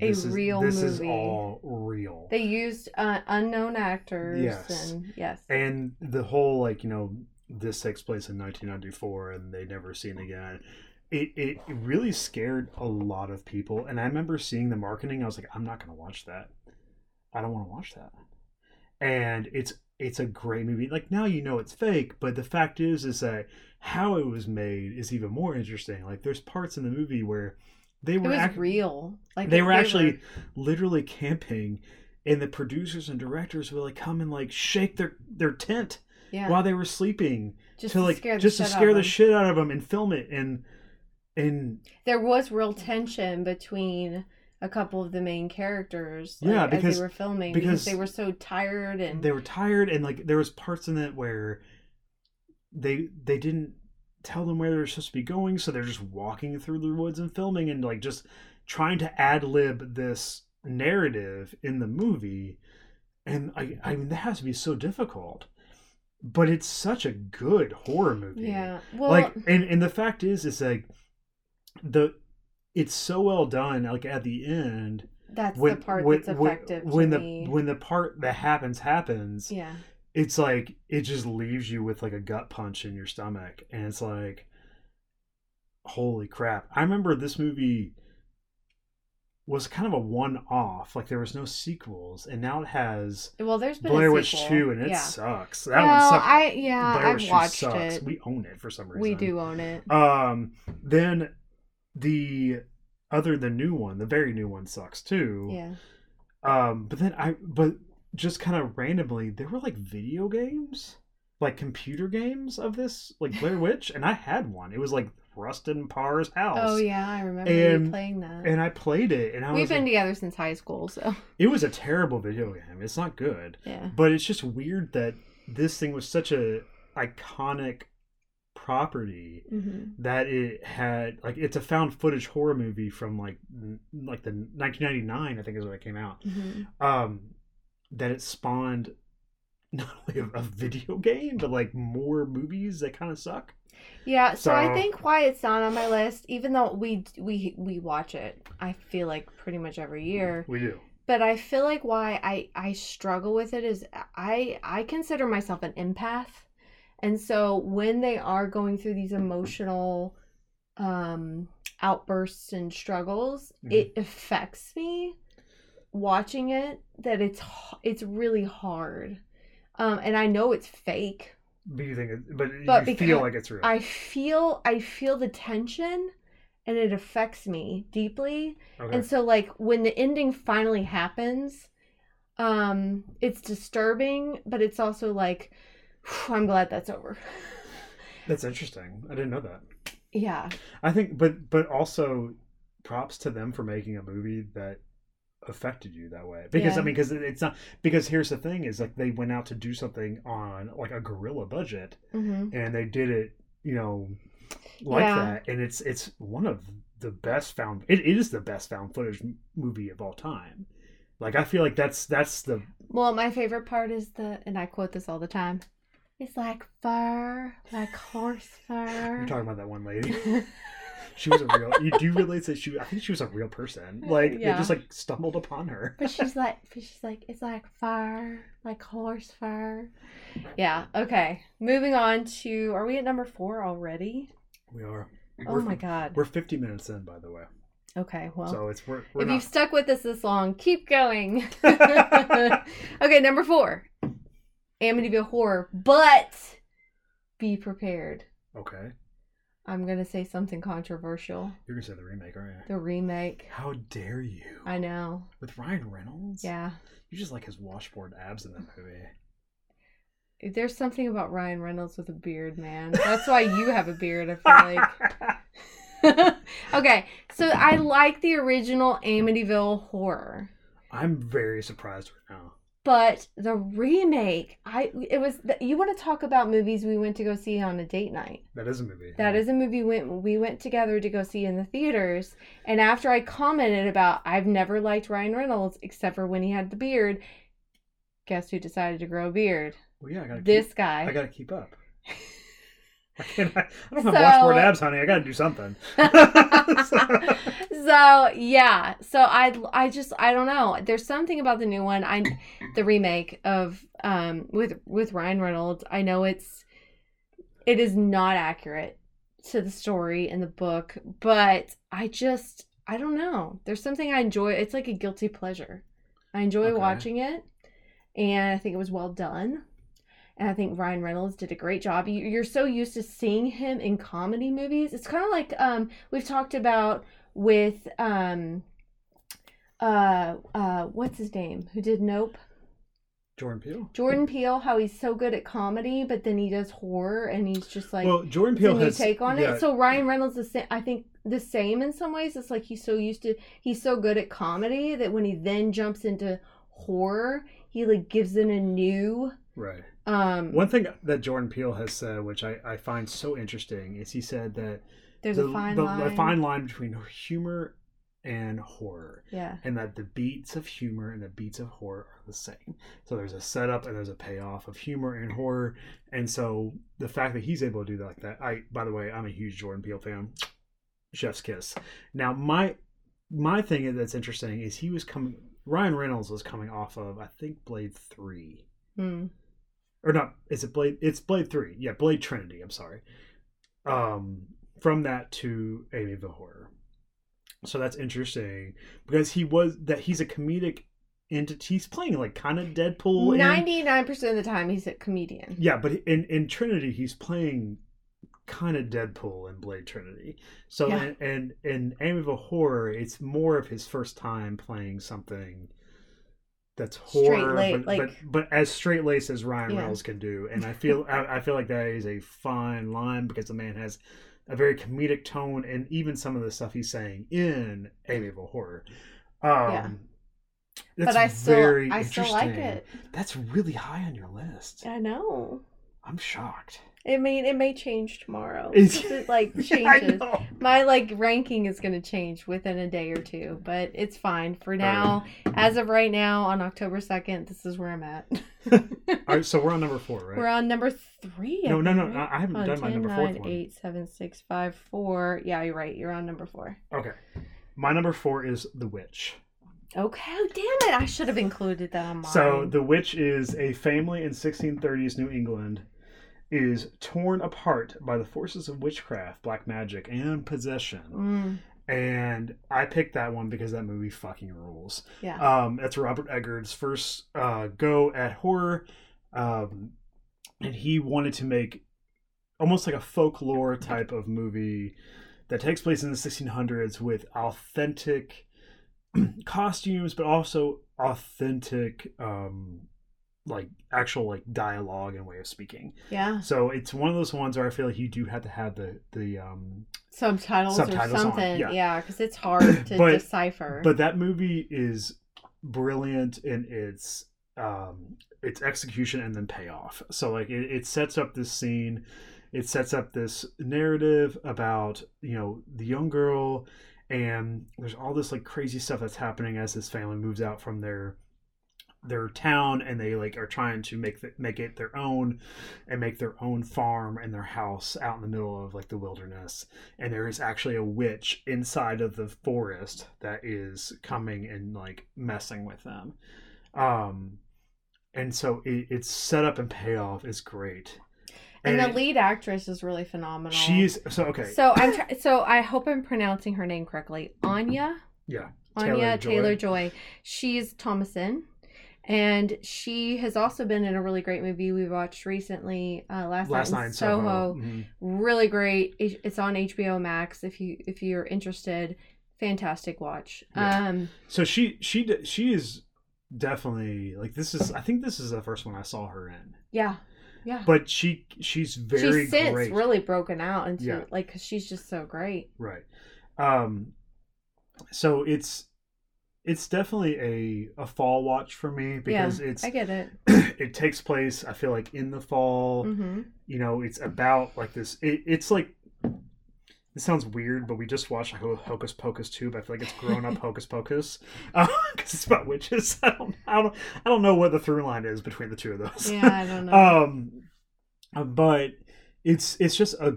A this is, real This is movie. all real. they used uh, unknown actors. Yes. And yes. and the whole like you know this takes place in 1994 and they never seen again. It it really scared a lot of people, and I remember seeing the marketing. I was like, I'm not gonna watch that. I don't want to watch that. And it's it's a great movie. Like now you know it's fake, but the fact is is that how it was made is even more interesting. Like there's parts in the movie where they it were was act- real. Like they were actually literally camping and the producers and directors would like come and like shake their their tent yeah, while they were sleeping just to like scare just to scare the shit out of them and film it and and There was real tension between a couple of the main characters. like, Yeah, as because- they were filming because because they were so tired and they were tired and like there was parts in it where they they didn't tell them where they were supposed to be going so they're just walking through the woods and filming and like just trying to ad lib this narrative in the movie and I I mean that has to be so difficult but it's such a good horror movie yeah. Well, like and and the fact is is like the it's so well done like at the end that's when the part when, that's effective when to the me. when the part that happens happens yeah. it's like it just leaves you with like a gut punch in your stomach and it's like holy crap i remember this movie was kind of a one-off like there was no sequels and now it has Well, there's been blair a witch 2 and it yeah. sucks that well, one sucks I yeah, Blair I've Witch watched sucks. it. we own it for some reason We do own it. um then the other the new one the very new one sucks too Yeah. um but then i but just kind of randomly there were like video games like computer games of this like blair witch and i had one it was like Rustin Parr's house. Oh yeah, I remember And- you playing that. And I played it, and I We've been like, together since high school, so it was a terrible video game. It's not good, yeah. but it's just weird that this thing was such a iconic property hmm that it had like it's a found footage horror movie from like n- like the 1999 I think is when it came out. hmm Um, that it spawned not only a, a video game but like more movies that kind of suck. Yeah, so, I think why it's not on my list, even though we we we watch it, I feel like pretty much every year. We do. But I feel like why I I struggle with it is I I consider myself an empath, and so when they are going through these emotional um outbursts and struggles, Mhm. it affects me watching it. That it's it's really hard, um, and I know it's fake. But you think, it, but, But you feel like it's real. I feel I feel the tension and it affects me deeply. okay. And so like when the ending finally happens, um it's disturbing, but it's also like "Whew, I'm glad that's over. That's interesting. I didn't know that. Yeah. I think, but but also, props to them for making a movie that affected you that way. Because Yeah. I mean, because it's not. Because here's the thing: is like they went out to do something on like a guerrilla budget, hmm and they did it, you know, like Yeah. that, and it's it's one of the best found. It is the best found footage movie of all time. Like I feel like that's that's the Well, my favorite part is the and I quote this all the time. It's like fur, like horse fur. you're talking about that one lady. She was a real. you do realize that she? I think she was a real person. Uh, like they just like stumbled upon her. But she's like, but she's like, it's like fur, like horse fur. Yeah. Okay. Moving on to, are we at number four already? We are. Oh We're- my god. We're 50 minutes in, by the way. Okay. Well, so it's we're, we're if not. you've stuck with us this long, keep going. okay. Number four, Amityville Horror, but be prepared. Okay, I'm gonna say something controversial. you're gonna say the remake, aren't you? The remake. How dare you? I know. With Ryan Reynolds? Yeah. You just like his washboard abs in that movie. There's something about Ryan Reynolds with a beard, man. That's why you have a beard. I feel like. okay, so I like the original Amityville horror, I'm very surprised right now. But the remake, I it was you want to talk about movies we went to go see on a date night. That is a movie. That is a movie we went we went together to go see in the theaters, and after I commented about I've never liked Ryan Reynolds except for when he had the beard, guess who decided to grow a beard? Well, yeah, I gotta. This keep, guy. I gotta keep up. I can't. I, don't have So- washboard abs, honey. I gotta do something. so yeah so i i just i don't know there's something about the new one i the remake of um with with ryan reynolds i know it's it is not accurate to the story in the book but i just i don't know there's something i enjoy it's like a guilty pleasure i enjoy Okay. watching it and i think it was well done and I think Ryan Reynolds did a great job. You- You're so used to seeing him in comedy movies. It's kind of like um, we've talked about with um, uh, uh, what's his name? Who did Nope? Jordan Peele. Jordan Peele. How he's so good at comedy, but then he does horror, and he's just like well, Jordan Peele has take on yeah, it. So Ryan Reynolds is, I think, the same in some ways. It's like he's so used to, he's so good at comedy that when he then jumps into horror, he like gives it a new. right. Um, One thing that Jordan Peele has said, which I, I find so interesting, is he said that there's the, a fine the, line. the fine line between humor and horror, Yeah. and that the beats of humor and the beats of horror are the same. So there's a setup and there's a payoff of humor and horror, and so the fact that he's able to do that like that. I, by the way, I'm a huge Jordan Peele fan. Chef's kiss. Now my my thing that's interesting is he was coming. Ryan Reynolds was coming off of I think Blade Three Hmm. Or not is it blade it's blade 3 yeah blade trinity i'm sorry um from that to amityville horror so that's interesting because he was that he's a comedic entity he's playing like kind of deadpool Ninety nine percent of the time, he's a comedian. yeah but in in trinity he's playing kind of deadpool in blade trinity so Yeah. in, in in amityville horror it's more of his first time playing something that's horror but, like- but but as straight laced as Ryan Yeah. Reynolds can do, and I feel I, I feel like that is a fine line because the man has a very comedic tone, and even some of the stuff he's saying in Amityville Horror. Um, Yeah. That's but I still, very I still like it. That's really high on your list. I know. I'm shocked. It may it may change tomorrow. It's- It like changes. know. My like ranking is gonna change within a day or two, but it's fine for now. As of right now, on October second, this is where I'm at. All right, so we're on number four, right? We're on number three. I no, no, no. think, I haven't On done my number 9, one. 8, 7, 6, 5, 4. Yeah, you're right. You're on number four. Okay. My number four is The Witch. Okay, oh, damn it. I should have included that on mine. So, The Witch is a family in 1630s New England is torn apart by the forces of witchcraft, black magic, and possession. Mm, And I picked that one because that movie fucking rules. yeah. Um, that's Robert Eggers' first uh, go at horror, um, and he wanted to make almost like a folklore type of movie that takes place in the 1600s with authentic costumes, but also authentic, um, like actual like dialogue and way of speaking. yeah. So it's one of those ones where I feel like you do have to have the the um, Subtitles, subtitles or something. yeah. yeah, because it's hard to But- decipher. But that movie is brilliant in its um its execution and then payoff. So like it, it sets up this scene, it sets up this narrative about, you know, the young girl and there's all this like crazy stuff that's happening as this family moves out from their their town and they like are trying to make the, make it their own and make their own farm and their house out in the middle of like the wilderness and there is actually a witch inside of the forest that is coming and like messing with them um and so it, its setup and payoff is great and the it- lead actress is really phenomenal. she's so okay So I'm try- so I hope I'm pronouncing her name correctly. Anya. yeah Anya Taylor-Joy. Taylor Joy. She's Thomasin. And she has also been in a really great movie we watched recently, uh, last, last night in Soho. soho Mhm. Really great. It's on HBO Max. If you if you're interested, fantastic watch. Yeah. Um, so she she she is definitely like this is i think this is the first one i saw her in yeah, yeah. but she she's very she's since great really broken out into Yeah. like because she's just so great. right um so it's it's definitely a a fall watch for me because it's I get it. it takes place i feel like in the fall Mm-hmm. you know it's about like this it, it's like it sounds weird but we just watched like hocus pocus 2 but i feel like it's grown up hocus pocus because it's about witches I don't, I don't i don't know what the through line is between the two of those Yeah, I don't know. um but it's it's just a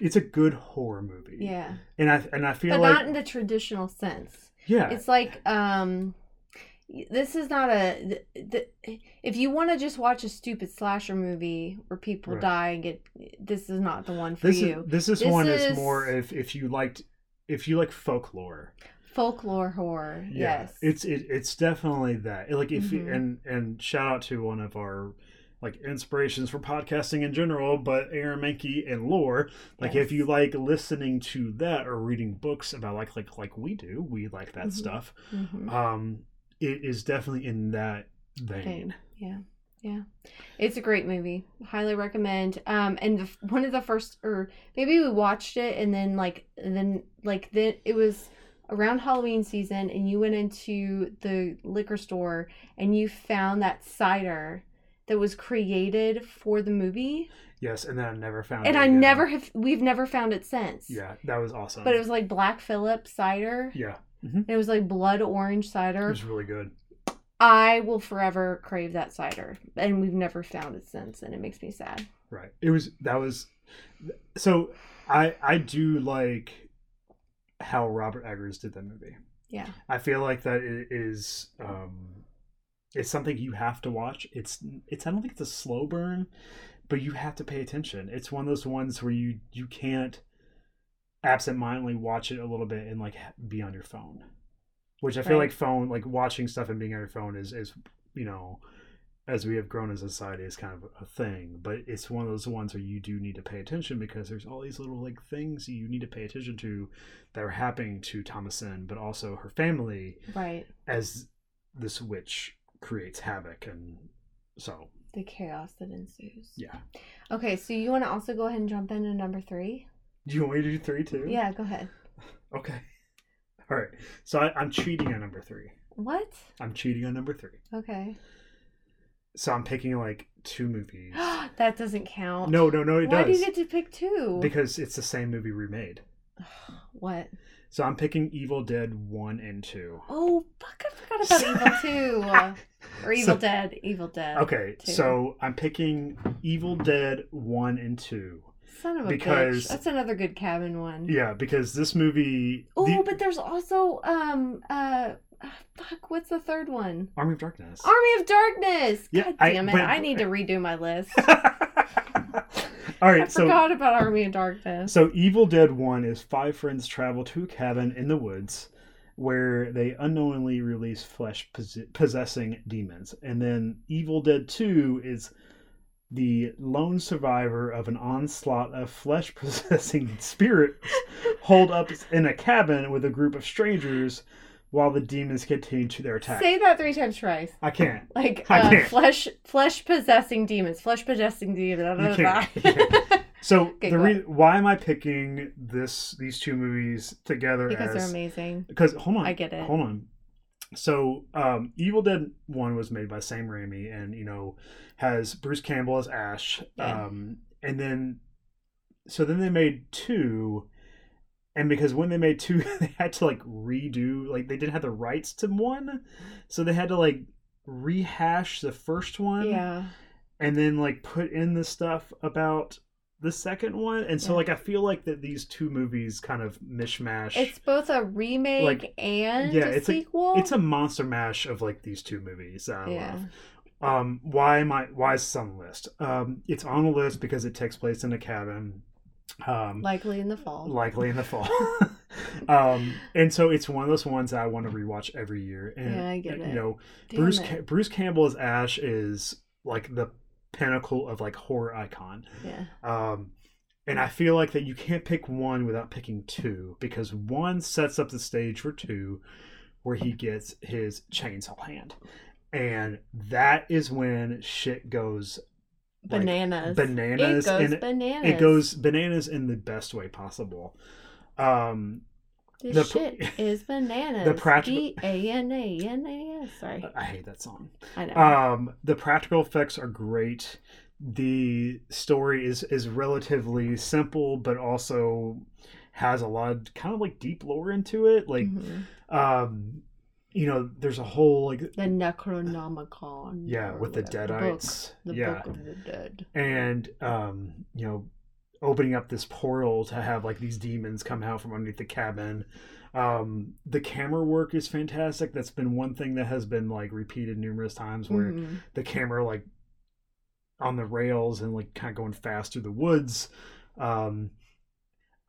it's a good horror movie yeah, and i and i feel but like not in the traditional sense. Yeah It's like um this is not a th- th- if you want to just watch a stupid slasher movie where people Right. die and get this is not the one for this you. is this is This one is- that's more if if you liked if you like folklore Folklore horror. yeah yes. it's it, it's definitely that like if Mhm. and and shout out to one of our like inspirations for podcasting in general but aaron mahnke and lore like Yes. if you like listening to that or reading books about like like like we do we like that Mhm. stuff Mhm. um it is definitely in that vein Vein. Yeah. Yeah. It's a great movie. Highly recommend. Um and the, one of the first or maybe we watched it and then like and then like then it was around Halloween season and you went into the liquor store and you found that cider that was created for the movie yes and then i never found and it And I again. never have we've never found it since. yeah that was awesome But it was like Black Phillip cider. yeah And it was like blood orange cider. it was really good I will forever crave that cider, and we've never found it since, and it makes me sad. Right. It was that was so I I do like how Robert Eggers did that movie. Yeah, I feel like that it is um it's something you have to watch. It's it's I don't think it's a slow burn, but you have to pay attention. It's one of those ones where you you can't absentmindedly watch it a little bit and like be on your phone. Which I feel Right. like phone like watching stuff and being on your phone is is you know as we have grown as a society is kind of a thing but it's one of those ones where you do need to pay attention because there's all these little like things you need to pay attention to that are happening to thomasin but also her family right. as this witch creates havoc and so The chaos that ensues. yeah Okay, so you want to also go ahead and jump into number three? Do you want me to do three too? Yeah, go ahead. Okay. All right. So I, I'm cheating on number three. What? I'm cheating on number three. Okay. So I'm picking like two movies. that doesn't count. No, no, no, it Why does. do you get to pick two? Because it's the same movie remade. what? So I'm picking Evil Dead 1 and 2. Oh, fuck! I forgot about Evil Two or Evil So- Dead. Evil Dead. Okay, two. so I'm picking Evil Dead 1 and 2. Son of a because- bitch. That's another good cabin one. Yeah, because this movie. Oh, the- but there's also um uh ah, fuck. What's the third one? Army of Darkness. Army of Darkness. Yeah, God I- damn it! but- I need to redo my list. All I right, so forgot about Army of Darkness. So Evil Dead 1 is five friends travel to a cabin in the woods where they unknowingly release flesh possessing demons. And then Evil Dead 2 is the lone survivor of an onslaught of flesh possessing spirits holed up in a cabin with a group of strangers while the demons continue to their attack. Say that three times twice. I can't. Like I uh, can't. flesh, flesh possessing demons, flesh possessing demons. You can't. You can't. So the re- why am I picking this these two movies together because as they're amazing. because hold on I get it. hold on so um evil dead 1 was made by sam raimi and you know has bruce campbell as ash Yeah. um and then so then they made two and because when they made two they had to like redo like they didn't have the rights to one so they had to like rehash the first one Yeah. and then like put in the stuff about the second one and so Yeah. like i feel like that these two movies kind of mishmash It's both a remake Like, and yeah, a it's a- sequel. it's a monster mash of like these two movies I yeah. love. Um, why am I? Why is this on the list? Um, it's on the list because it takes place in a cabin, um, Likely in the fall. likely in the fall. um, and so it's one of those ones that I want to rewatch every year. And Yeah, I get it. you know, Damn Bruce. Ca- Bruce Campbell as Ash is like the pinnacle of like horror icon. Yeah. Um, and I feel like that you can't pick one without picking two because one sets up the stage for two, where he gets his chainsaw hand, and that is when shit goes like, Bananas. bananas It goes and bananas. it goes bananas in the best way possible. Um, This the- shit is bananas. the practical- B A N A N A S. Sorry. I hate that song. I know. Um, the practical effects are great. The story is is relatively simple, but also has a lot of kind of like deep lore into it. Like, Mhm. um, you know, there's a whole like the Necronomicon. yeah with the whatever, deadites, The book, the yeah, book of the dead. and um, you know, opening up this portal to have like these demons come out from underneath the cabin. Um, the camera work is fantastic. That's been one thing that has been like repeated numerous times where Mhm. the camera like on the rails and like kind of going fast through the woods. Um,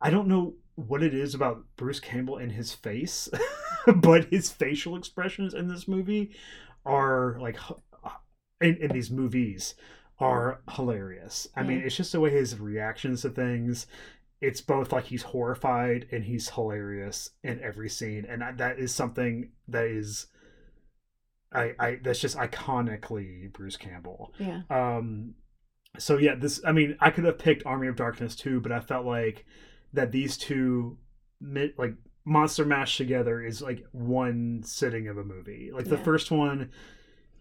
I don't know what it is about Bruce Campbell and his face, but his facial expressions in this movie are like in, in these movies are hilarious. I mean, it's just the way his reactions to things. It's both like he's horrified and he's hilarious in every scene, and that is something that is I, I that's just iconically Bruce Campbell. Yeah. Um, so yeah, this I mean I could have picked Army of Darkness too, but I felt like that these two like monster mash together is like one sitting of a movie. Like the Yeah. first one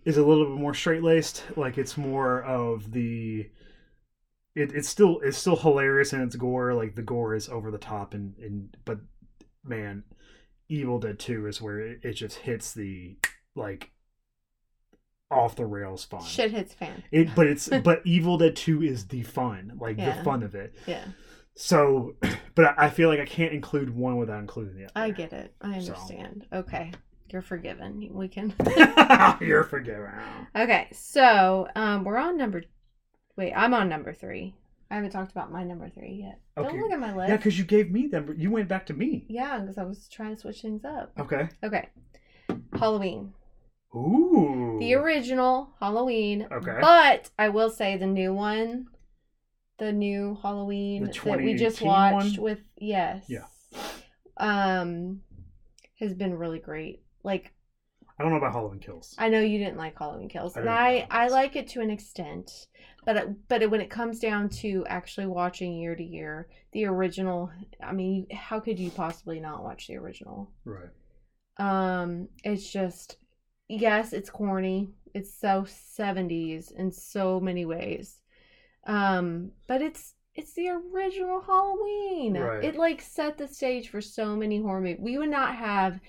is a little bit more straight laced. Like it's more of the it, it's still it's still hilarious and its gore. Like the gore is over the top and and but man, Evil Dead Two is where it, it just hits the like off the rails fun. Shit hits fan. It, but it's but Evil Dead Two is the fun, like Yeah. the fun of it. Yeah. So, but I feel like I can't include one without including the other. I get it. I So. understand. Okay. You're forgiven. We can. You're forgiven. okay. So um, we're on number. Wait, I'm on number three. I haven't talked about my number three yet. Okay. Don't look at my list. Yeah, because you gave me them. You went back to me. Yeah, because I was trying to switch things up. Okay. Okay. Halloween. Ooh. The original Halloween. Okay. But I will say the new one, the new Halloween The that we just watched one? with yes. Yeah. Um has been really great. Like I don't know about Halloween Kills. I know you didn't like Halloween Kills, I and I like I like it to an extent, but it, but it, when it comes down to actually watching year to year, the original, I mean, how could you possibly not watch the original? Right. Um, it's just yes, it's corny. It's so 70s in so many ways. Um, but it's it's the original Halloween. Right. It like set the stage for so many horror movies. We would not have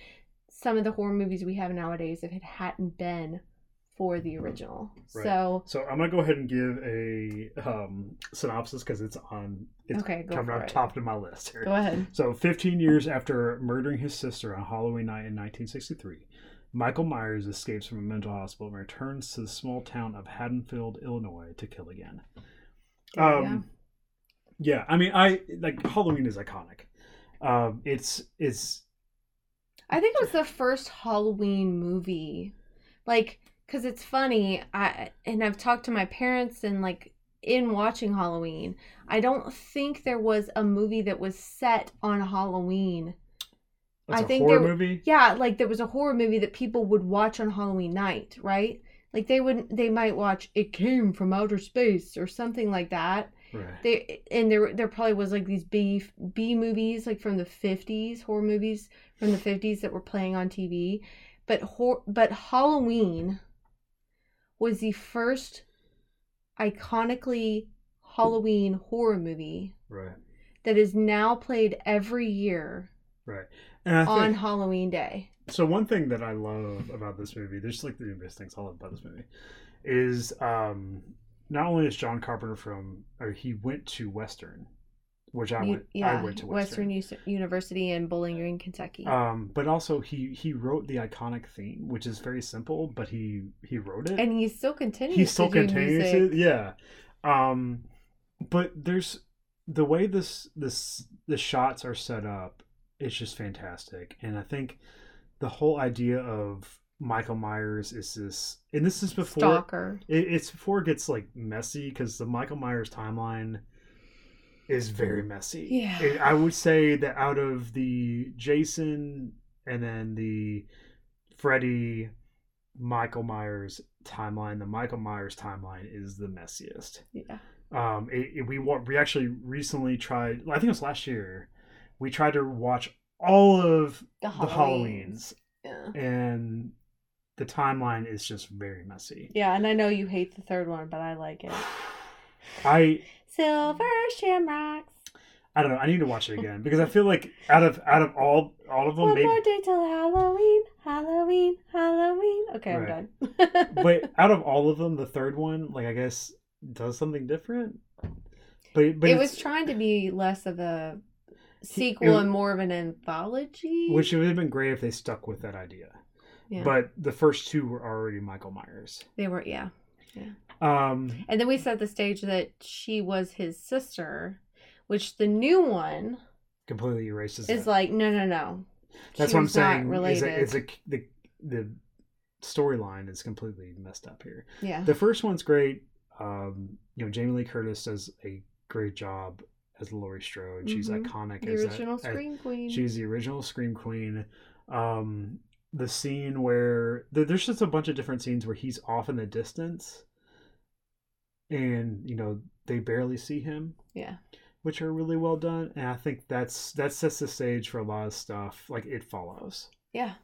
some of the horror movies we have nowadays if it hadn't been for the original. Right. So So I'm gonna go ahead and give a um, synopsis because it's on. It's Okay, coming up it. top of my list here. go ahead. So 15 years after murdering his sister on Halloween night in 1963, Michael Myers escapes from a mental hospital and returns to the small town of Haddonfield, Illinois, to kill again. You Um, yeah, I mean, I like Halloween is iconic. Um, it's it's I think it was the first Halloween movie. Like, cause it's funny. I and I've talked to my parents and like in watching Halloween, I don't think there was a movie that was set on Halloween. it's I a think horror there- movie. Yeah, like there was a horror movie that people would watch on Halloween night, right? Like they would they might watch It Came from Outer Space or something like that. Right. They and there there probably was like these B B movies like from the 50s, horror movies from the 50s that were playing on TV. But hor- but Halloween was the first iconically Halloween horror movie Right. that is now played every year Right. And I on think Halloween day. so. One thing that I love about this movie, there's like the numerous things I love about this movie, is um not only is John Carpenter from, or he went to Western, which I went. yeah, I went to Western Western. University in Bowling Green, Kentucky. Um, but also he he wrote the iconic theme, which is very simple, but he he wrote it. and he still continues he still to do continues it yeah um but there's the way this this the shots are set up it's just fantastic and i think the whole idea of michael myers is this and this is before Stalker. it, it's before it gets like messy because the michael myers timeline is very messy Yeah. It- i would say that out of the jason and then the freddy michael myers timeline the michael myers timeline is the messiest Yeah. um it, it- we we actually recently tried i think it was last year we tried to watch all of The the Halloweens. halloweens Yeah. and the timeline is just very messy Yeah, and I know you hate the third one, but I like it. i Silver Shamrocks. i don't know i need to watch it again because i feel like out of out of all all of them One maybe more day till Halloween, Halloween, Halloween. Okay, Right. I'm done. but out of all of them the third one like i guess does something different but but it was trying to be less of a sequel it- and more of an anthology. which would have been great if they stuck with that idea yeah. but the first two were already michael myers they were, yeah. um And then we set the stage that she was his sister, which the new one completely erases is that. like, no, no, no. that's She what i'm saying is related. a, it's a the the storyline is completely messed up here yeah. the first one's great um you know jamie lee curtis does a great job as laurie strode she's Mhm. iconic the as that- original as- Scream Queen. She's the original Scream Queen. Um, the scene where there- there's just a bunch of different scenes where he's off in the distance, and you know they barely see him, yeah. which are really well done. And I think that's that sets the stage for a lot of stuff. Like it follows. Yeah.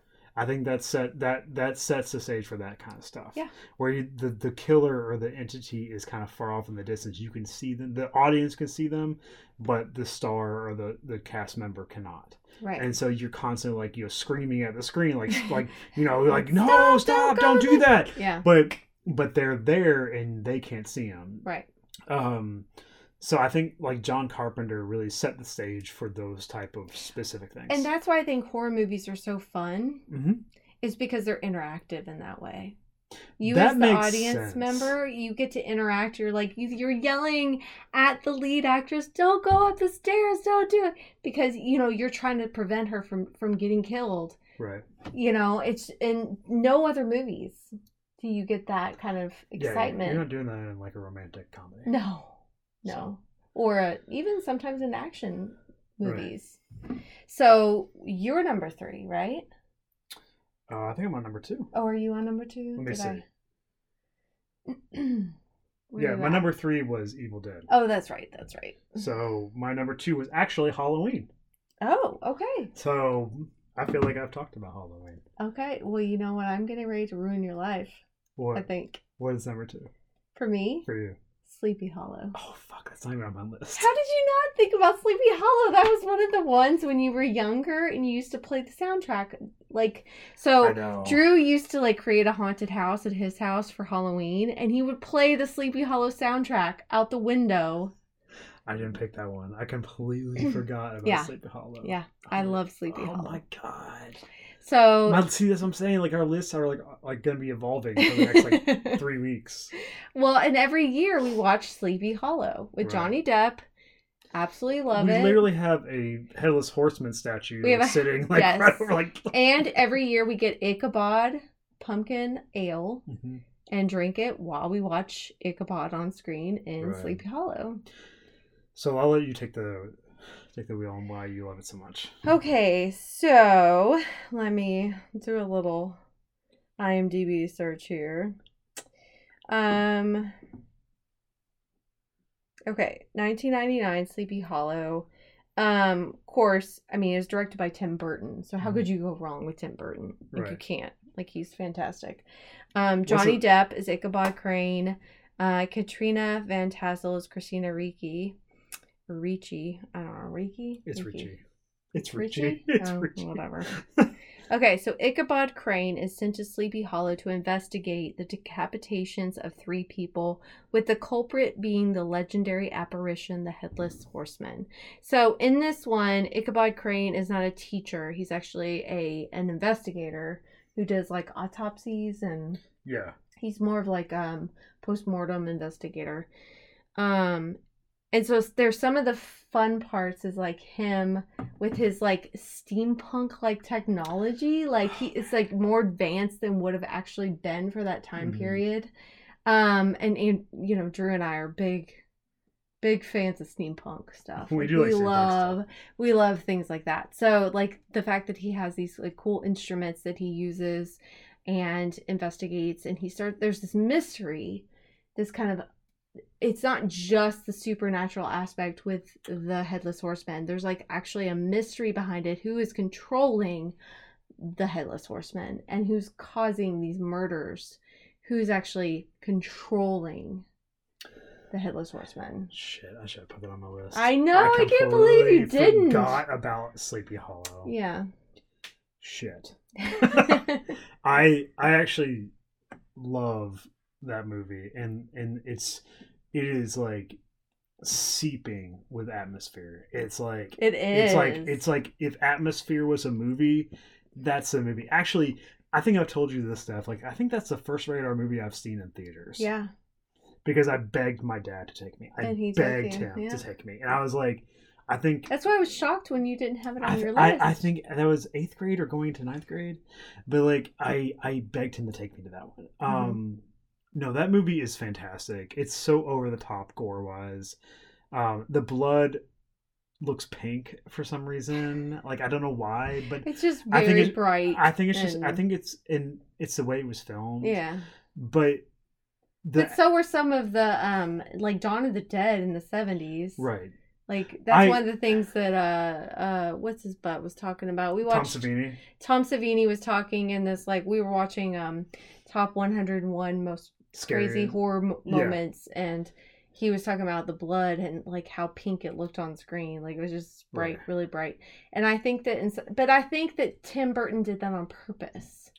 I think that set that that sets the stage for that kind of stuff. Yeah. Where you, the the killer or the entity is kind of far off in the distance. You can see them. The audience can see them, but the star or the the cast member cannot Right. and so you're constantly like you're screaming at the screen like like you know like Stop, no don't stop don't do that yeah. but but they're there and they can't see them Right. um so i think like john carpenter really set the stage for those type of specific things And that's why I think horror movies are so fun, hmm is because they're interactive in that way. You That as the audience sense. member, you get to interact. You're like you, you're yelling at the lead actress, "Don't go up the stairs! Don't do it!" Because you know you're trying to prevent her from from getting killed. right You know, it's in no other movies do you get that kind of yeah excitement. you're not doing that in like a romantic comedy No, no, or uh, even sometimes in action Right. movies. So you're number three, right? Uh, I think I'm on number two. Oh, are you on number two? Let me Did I- yeah, my at? number three was Evil Dead. Oh, that's right. That's right. So my number two was actually Halloween. Oh, okay. So I feel like I've talked about Halloween. Okay. Well, you know what? I'm getting ready to ruin your life. What? I think What is number two for me, for you? Sleepy Hollow. Oh fuck, that's not even on my list. How did you not think about Sleepy Hollow? That was one of the ones when you were younger and you used to play the soundtrack. Like, so. Drew used to like create a haunted house at his house for Halloween, and he would play the Sleepy Hollow soundtrack out the window. I didn't pick that one. I completely forgot about Yeah. Sleepy Hollow. Yeah, I love Sleepy oh Hollow. my god. So, Now, see, that's what I'm saying. Like our lists are like like gonna be evolving for the next like three weeks. well, and every year we watch Sleepy Hollow with Right. Johnny Depp. Absolutely love we it. We literally have a headless horseman statue We have a- sitting like yes. right over like. and every year we get Ichabod pumpkin ale Mhm. and drink it while we watch Ichabod on screen in Right. Sleepy Hollow. So I'll let you take the take the wheel on why you love it so much. Okay, so let me do a little IMDb search here. Um Okay, 1999 Sleepy Hollow. Um of course, I mean, it's directed by Tim Burton. So how could you go wrong with Tim Burton? Like you can't. Like he's fantastic. Um Johnny Depp is Ichabod Crane. Uh Katrina Van Tassel is Christina Ricci. Ricci. I don't know, Ricci? It's Ricci. Richie. It's Richie? Richie. It's Oh, Richie. whatever. Okay, so Ichabod Crane is sent to Sleepy Hollow to investigate the decapitations of three people, with the culprit being the legendary apparition, the Headless Horseman. So in this one, Ichabod Crane is not a teacher; he's actually a an investigator who does like autopsies, and Yeah. he's more of like um post-mortem investigator. Um, and so there's some of the fun parts is like him with his like steampunk like technology. Like he it's like more advanced than would have actually been for that time Mhm. period. Um and, and you know drew and i are big big fans of steampunk stuff. We do like steampunk love we love things like that. So like the fact that he has these like cool instruments that he uses and investigates and he starts there's this mystery this kind of it's not just the supernatural aspect with the headless horseman there's like actually a mystery behind it who is controlling the headless horseman and who's causing these murders who's actually controlling the headless horseman Shit, I should have put that on my list. i know i, can't believe you didn't Forgot about Sleepy Hollow. yeah Shit. I I actually love that movie and and it's it is like seeping with atmosphere. It's like it is it's like it's like if atmosphere was a movie, that's a movie. Actually, I think I've told you this stuff. Like I think that's the first radar movie I've seen in theaters. yeah Because I begged my dad to take me. I And he begged him yeah. to take me. And I was like I think that's why i was shocked when you didn't have it on I, your I, list I think that was eighth grade or going to ninth grade, but like I I begged him to take me to that one. Mm-hmm. Um, no, that movie is fantastic. It's so over the top gore wise. Um, the blood looks pink for some reason. Like I don't know why, but it's just I think it- bright I think it's just I think it's in it's the way it was filmed. yeah but the but so were some of the um like Dawn of the Dead in the seventies. right Like that's I- one of the things that uh uh what's his butt was talking about. We watched Tom Savini. Tom Savini was talking in this like we were watching um top 101 most Scary. crazy horror Yeah. moments and he was talking about the blood and like how pink it looked on screen like it was just bright Right. really bright and i think that in, but i think that tim burton did that on purpose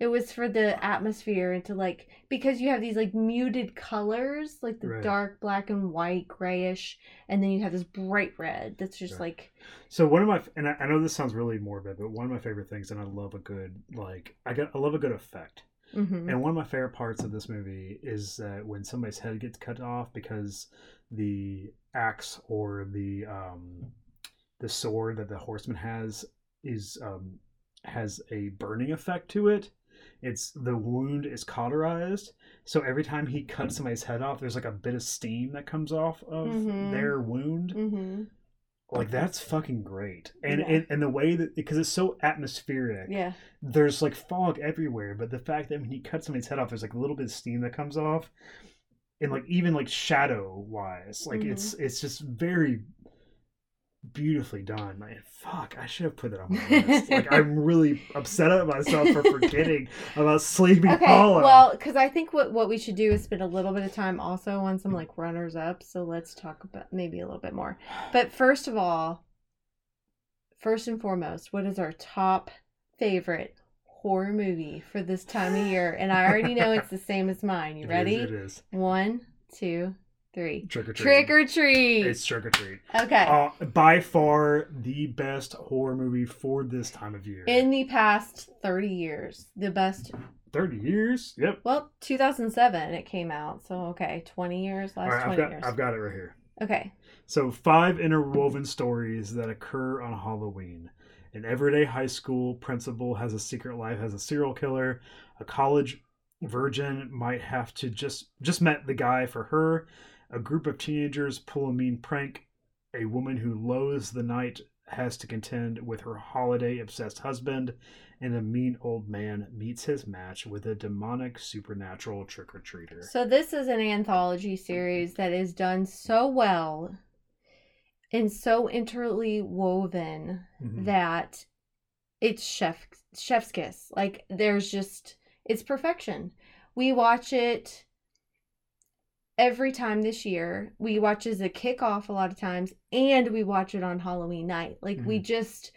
it was for the atmosphere and to like because you have these like muted colors like the Right. dark black and white grayish and then you have this bright red that's just Right. like So one of my and I, I know this sounds really morbid, but one of my favorite things, and I love a good like I got I love a good effect. Mhm. And one of my favorite parts of this movie is that when somebody's head gets cut off because the axe or the um, the sword that the horseman has is um, has a burning effect to it. It's the wound is cauterized, so every time he cuts somebody's head off, there's like a bit of steam that comes off of Mhm. their wound. Mhm. Like that's fucking great and Yeah. and, and the way that because it's so atmospheric Yeah. there's like fog everywhere but the fact that when he cuts somebody's head off there's like a little bit of steam that comes off and like even like shadow wise like Mhm. it's it's just very beautifully done man fuck i should have put that on my list like i'm really upset at myself for forgetting about sleepy Okay. hollow Well, because I think what what we should do is spend a little bit of time also on some like runners up. So let's talk about maybe a little bit more. But first of all, first and foremost, what is our top favorite horror movie for this time of year? And I already know it's the same as mine. You It is- ready? it is One, two, three. trick or treat Trick or treat. it's trick or treat Okay. uh, by far the best horror movie for this time of year In the past 30 years, the best 30 years yep Well, 2007 it came out. So okay, 20 years, last right, I've 20 got, years. I've got it right here Okay. So, five interwoven stories that occur on Halloween. An everyday high school principal has a secret life as a serial killer. A college virgin might have to just just met the guy for her. A group of teenagers pull a mean prank. A woman who loathes the night has to contend with her holiday obsessed husband, and a mean old man meets his match with a demonic supernatural trick or treater. So this is an anthology series that is done so well and so interly woven Mhm. that it's chef chef's kiss. Like there's just it's perfection. We watch it every time this year. We watch as a kickoff a lot of times, and we watch it on Halloween night. Like we mm-hmm. just,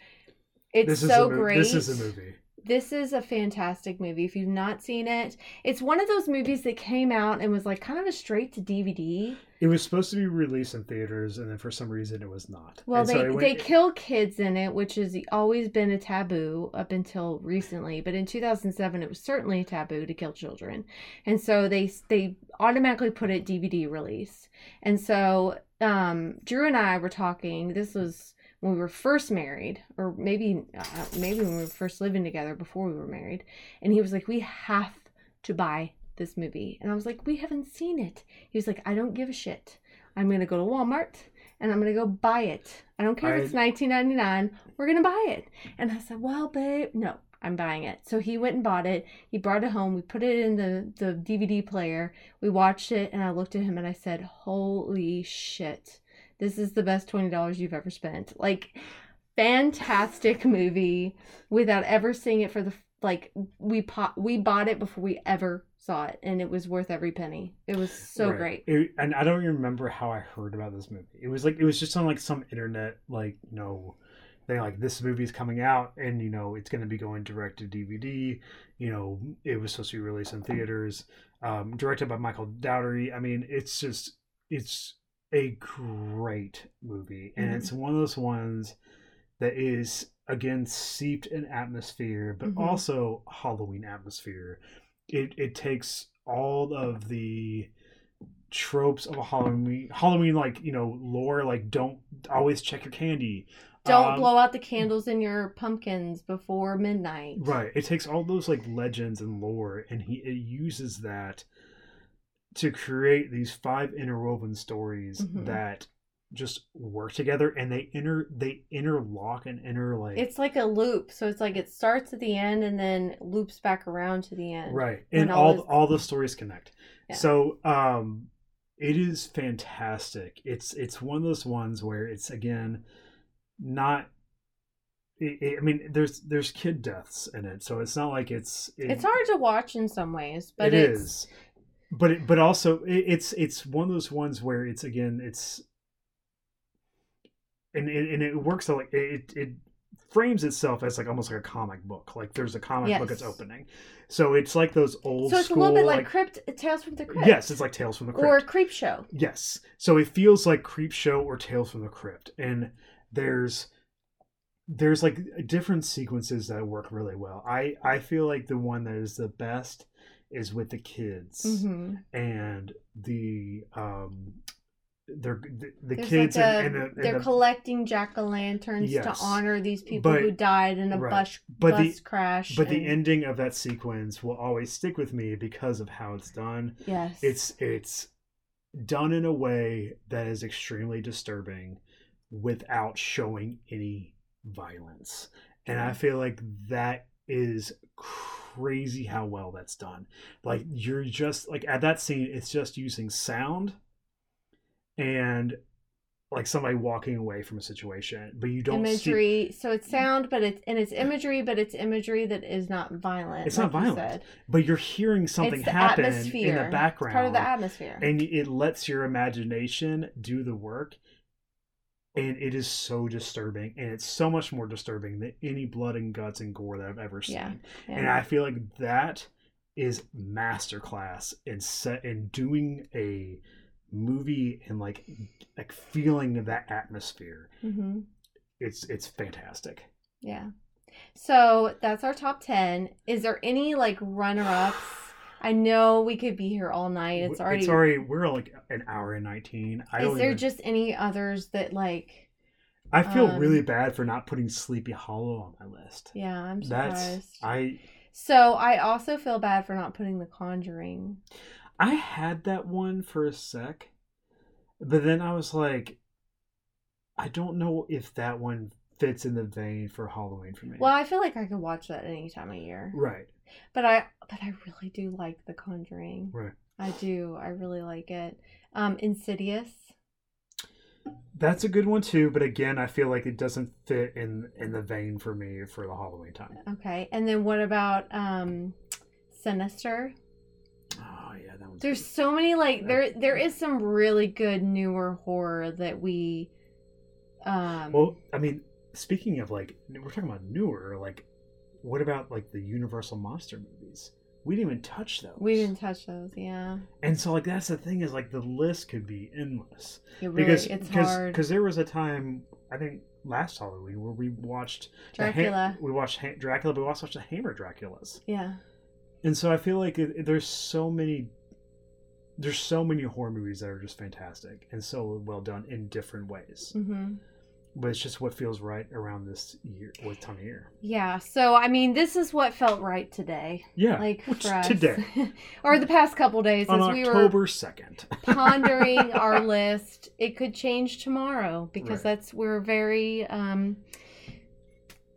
it's this so a great. This is a movie. This is a fantastic movie. If you've not seen it, it's one of those movies that came out and was like kind of a straight to DVD. It was supposed to be released in theaters, and then for some reason it was not. Well, And they it went- they kill kids in it, which has always been a taboo up until recently. But in 2007, it was certainly a taboo to kill children, and so they they automatically put it DVD release. And so um, Drew and I were talking. This was when we were first married, or maybe uh, maybe when we were first living together before we were married. And he was like, "We have to buy this movie," and I was like, "We haven't seen it." He was like, "I don't give a shit. I'm gonna go to Walmart." and I'm gonna go buy it. I don't care if it's 19.99. We're gonna buy it. And I said, well, babe, no, I'm buying it. So he went and bought it. He brought it home. We put it in the the DVD player. We watched it, and I looked at him and I said, holy shit, this is the best twenty dollars you've ever spent. Like, fantastic movie. Without ever seeing it for the like, we po- we bought it before we ever saw it, and it was worth every penny. It was so Right. great. It- and I don't even remember how I heard about this movie. It was like it was just on like some internet like you know thing like this movie is coming out and you know it's going to be going direct to DVD. You know it was supposed to be released in theaters. Um, directed by Michael Dougherty. I mean it's just it's a great movie and Mhm. it's one of those ones that is again seeped in atmosphere but Mhm. also Halloween atmosphere. It it takes all of the tropes of a Halloween Halloween like you know lore like don't always check your candy. Don't Um, blow out the candles in your pumpkins before midnight. Right. It takes all those like legends and lore and he it uses that to create these five interwoven stories Mhm. that just work together and they inter they interlock and inter like It's like a loop, so it's like it starts at the end and then loops back around to the end. right and all all this- all the stories connect Yeah. so um it is fantastic it's it's one of those ones where it's again not i mean there's there's kid deaths in it so it's not like it's it- It's hard to watch in some ways, but It it's is, but it, but also it, it's it's one of those ones where it's again it's and it, and it works like it it frames itself as like almost like a comic book like there's a comic book that's opening so it's like those old so it's school a little bit like, Crypt Tales from the Crypt. yes it's like tales from the crypt Or Creep Show. Yes. So it feels like Creep Show or Tales from the Crypt. And there's there's like different sequences that work really well. I I feel like the one that is the best is with the kids hmm and the um they're the, the kids like a, and, and, the, and they're the- collecting jack o' lanterns Yes. to honor these people But- who died in a right. bus but the bus crash. but the ending of that sequence will always stick with me because of how it's done. yes, it's it's done in a way that is extremely disturbing without showing any violence. And I feel like that is crazy how well that's done. Hmm. Like you're just like at that scene, it's just using sound and like somebody walking away from a situation, but you don't see imagery. So it's sound, but it's and it's imagery, but it's imagery that is not violent. It's like not you violent. said. but you're hearing something happen in the background. It's part of the atmosphere. and it lets your imagination do the work and it is so disturbing and it's so much more disturbing than any blood and guts and gore that i've ever seen Yeah, yeah. and i feel like that is masterclass in set in doing a movie and like like feeling that atmosphere hmm it's it's fantastic Yeah. So that's our top 10. Is there any like runner ups? I know we could be here all night. It's already. it's already we're like an hour and 19 i is there even, just any others that like. i feel um, really bad for not putting sleepy hollow on my list Yeah, I'm that's surprised. i So I also feel bad for not putting The Conjuring. I had that one for a sec, but then I was like, I don't know if that one fits in the vein for Halloween for me. Well, I feel like I could watch that any time of year. right, But I but I really do like The Conjuring. right. I do. I really like it. Um Insidious. That's a good one too, but again, I feel like it doesn't fit in in the vein for me for the Halloween time. Okay. And then what about um Sinister? Oh yeah, that one's There's good. so many like there there is some really good newer horror that we um Well, I mean, speaking of like, we're talking about newer. Like, what about like the Universal monster movies? We didn't even touch those. we didn't touch those, yeah. And so, like, that's the thing is like the list could be endless. It really because it's because hard. because there was a time I think last Halloween where we watched the Ha- Dracula. we watched ha- Dracula, but we also watched the Hammer Draculas, yeah. and so I feel like it, it- there's so many there's so many horror movies that are just fantastic and so well done in different ways. hmm But it's just what feels right around this year, what time of year. Yeah. So I mean this is what felt right today. Yeah, Like which for us. today or the past couple days on as we were October second. pondering our list. It could change tomorrow because Right. that's we're very um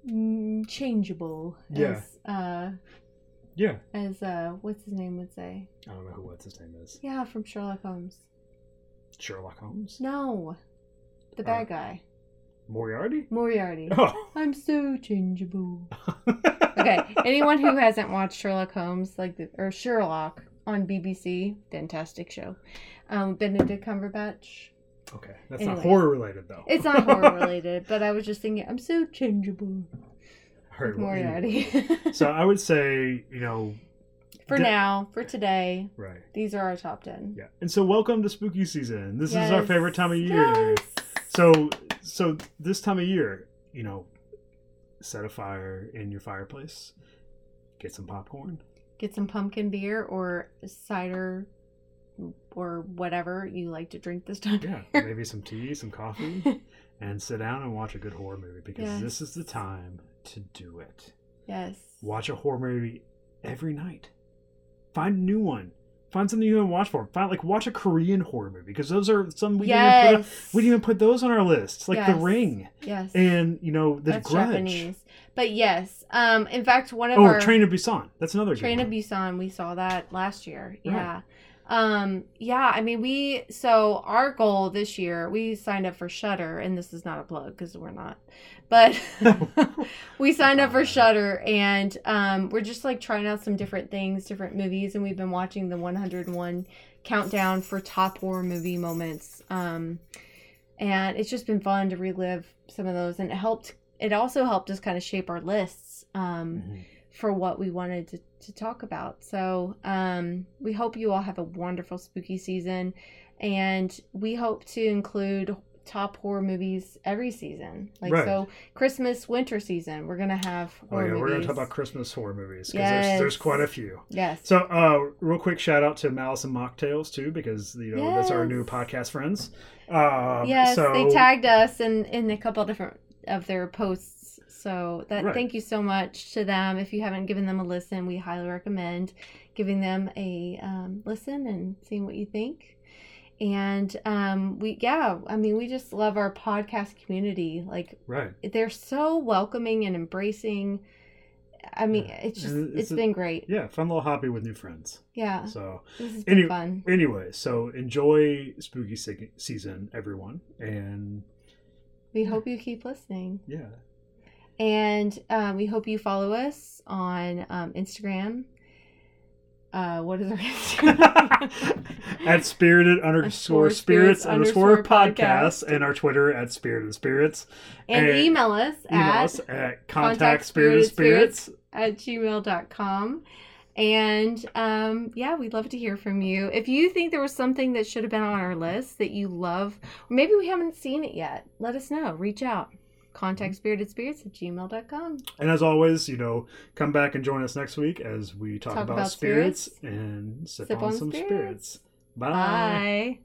mm, changeable Yeah. as uh yeah, as uh what's his name would say. I don't know who what's his name is. Yeah, from Sherlock Holmes. Sherlock Holmes, No. The Oh. bad guy. Moriarty. Moriarty. Oh, I'm so changeable. Okay, anyone who hasn't watched Sherlock Holmes, like the, or Sherlock on BBC, fantastic show. Um, Benedict Cumberbatch. Okay, that's not horror related though. It's not horror related, but I was just thinking, I'm so changeable. Heard with what you- Moriarty. So I would say, you know, for de- now, for today, right. these are our top ten. Yeah. And so welcome to spooky season. This is our favorite time of year. Yes. So so this time of year, you know, set a fire in your fireplace. Get some popcorn. Get some pumpkin beer or cider or whatever you like to drink this time. Yeah, maybe some tea, some coffee, and sit down and watch a good horror movie because Yes. this is the time to do it. yes. Watch a horror movie every night. Find a new one. Find something you haven't watched for. Find like watch a Korean horror movie because those are some we didn't even put on, we didn't even put those on our list. Like The Ring Yes. and you know The That's Grudge. Japanese. But yes, um, in fact, one of Oh, our Train to Busan. That's another Train of. Busan, we saw that last year. Right. Yeah. Um, yeah, I mean, we, so our goal this year, we signed up for Shudder, and this is not a plug because we're not, but we signed up for Shudder, and um, we're just like trying out some different things, different movies, and we've been watching the 101 countdown for top horror movie moments. Um, and it's just been fun to relive some of those, and it helped, it also helped us kind of shape our lists. Um, Mhm. for what we wanted to, to talk about. So um, we hope you all have a wonderful spooky season, and we hope to include top horror movies every season. Like Right. so, Christmas, winter season, we're gonna have Oh yeah, we're gonna talk about Christmas horror movies because there's, there's quite a few. yes. So, uh, real quick shout out to Malice and Mocktails too, because you know that's our new podcast friends. Um, yes, so, they tagged us in in a couple different of their posts. So that Right. thank you so much to them. If you haven't given them a listen, we highly recommend giving them a um, listen and seeing what you think. and um, we yeah, I mean, we just love our podcast community. Like Right. they're so welcoming and embracing. I mean, Yeah. it's just it's it's a- been great. Yeah, fun little hobby with new friends. Yeah, So this has been any- fun. anyway, so enjoy spooky se- season, everyone, and We hope you keep listening. yeah, And um, we hope you follow us on um, Instagram. Uh, what is our Instagram? at spirited underscore spirits underscore podcast and our Twitter at spirited spirits. and And email us Email at, us at contact spirited spirited spirits. at gmail.com. And um, yeah, we'd love to hear from you. If you think there was something that should have been on our list that you love, or maybe we haven't seen it yet, let us know. Reach out. Mm-hmm. Contact spirited spirits at gmail.com. And as always, you know, come back and join us next week as we talk, Talk about, about spirits, spirits. and sip, Sip on, on some spirits. spirits. Bye. Bye.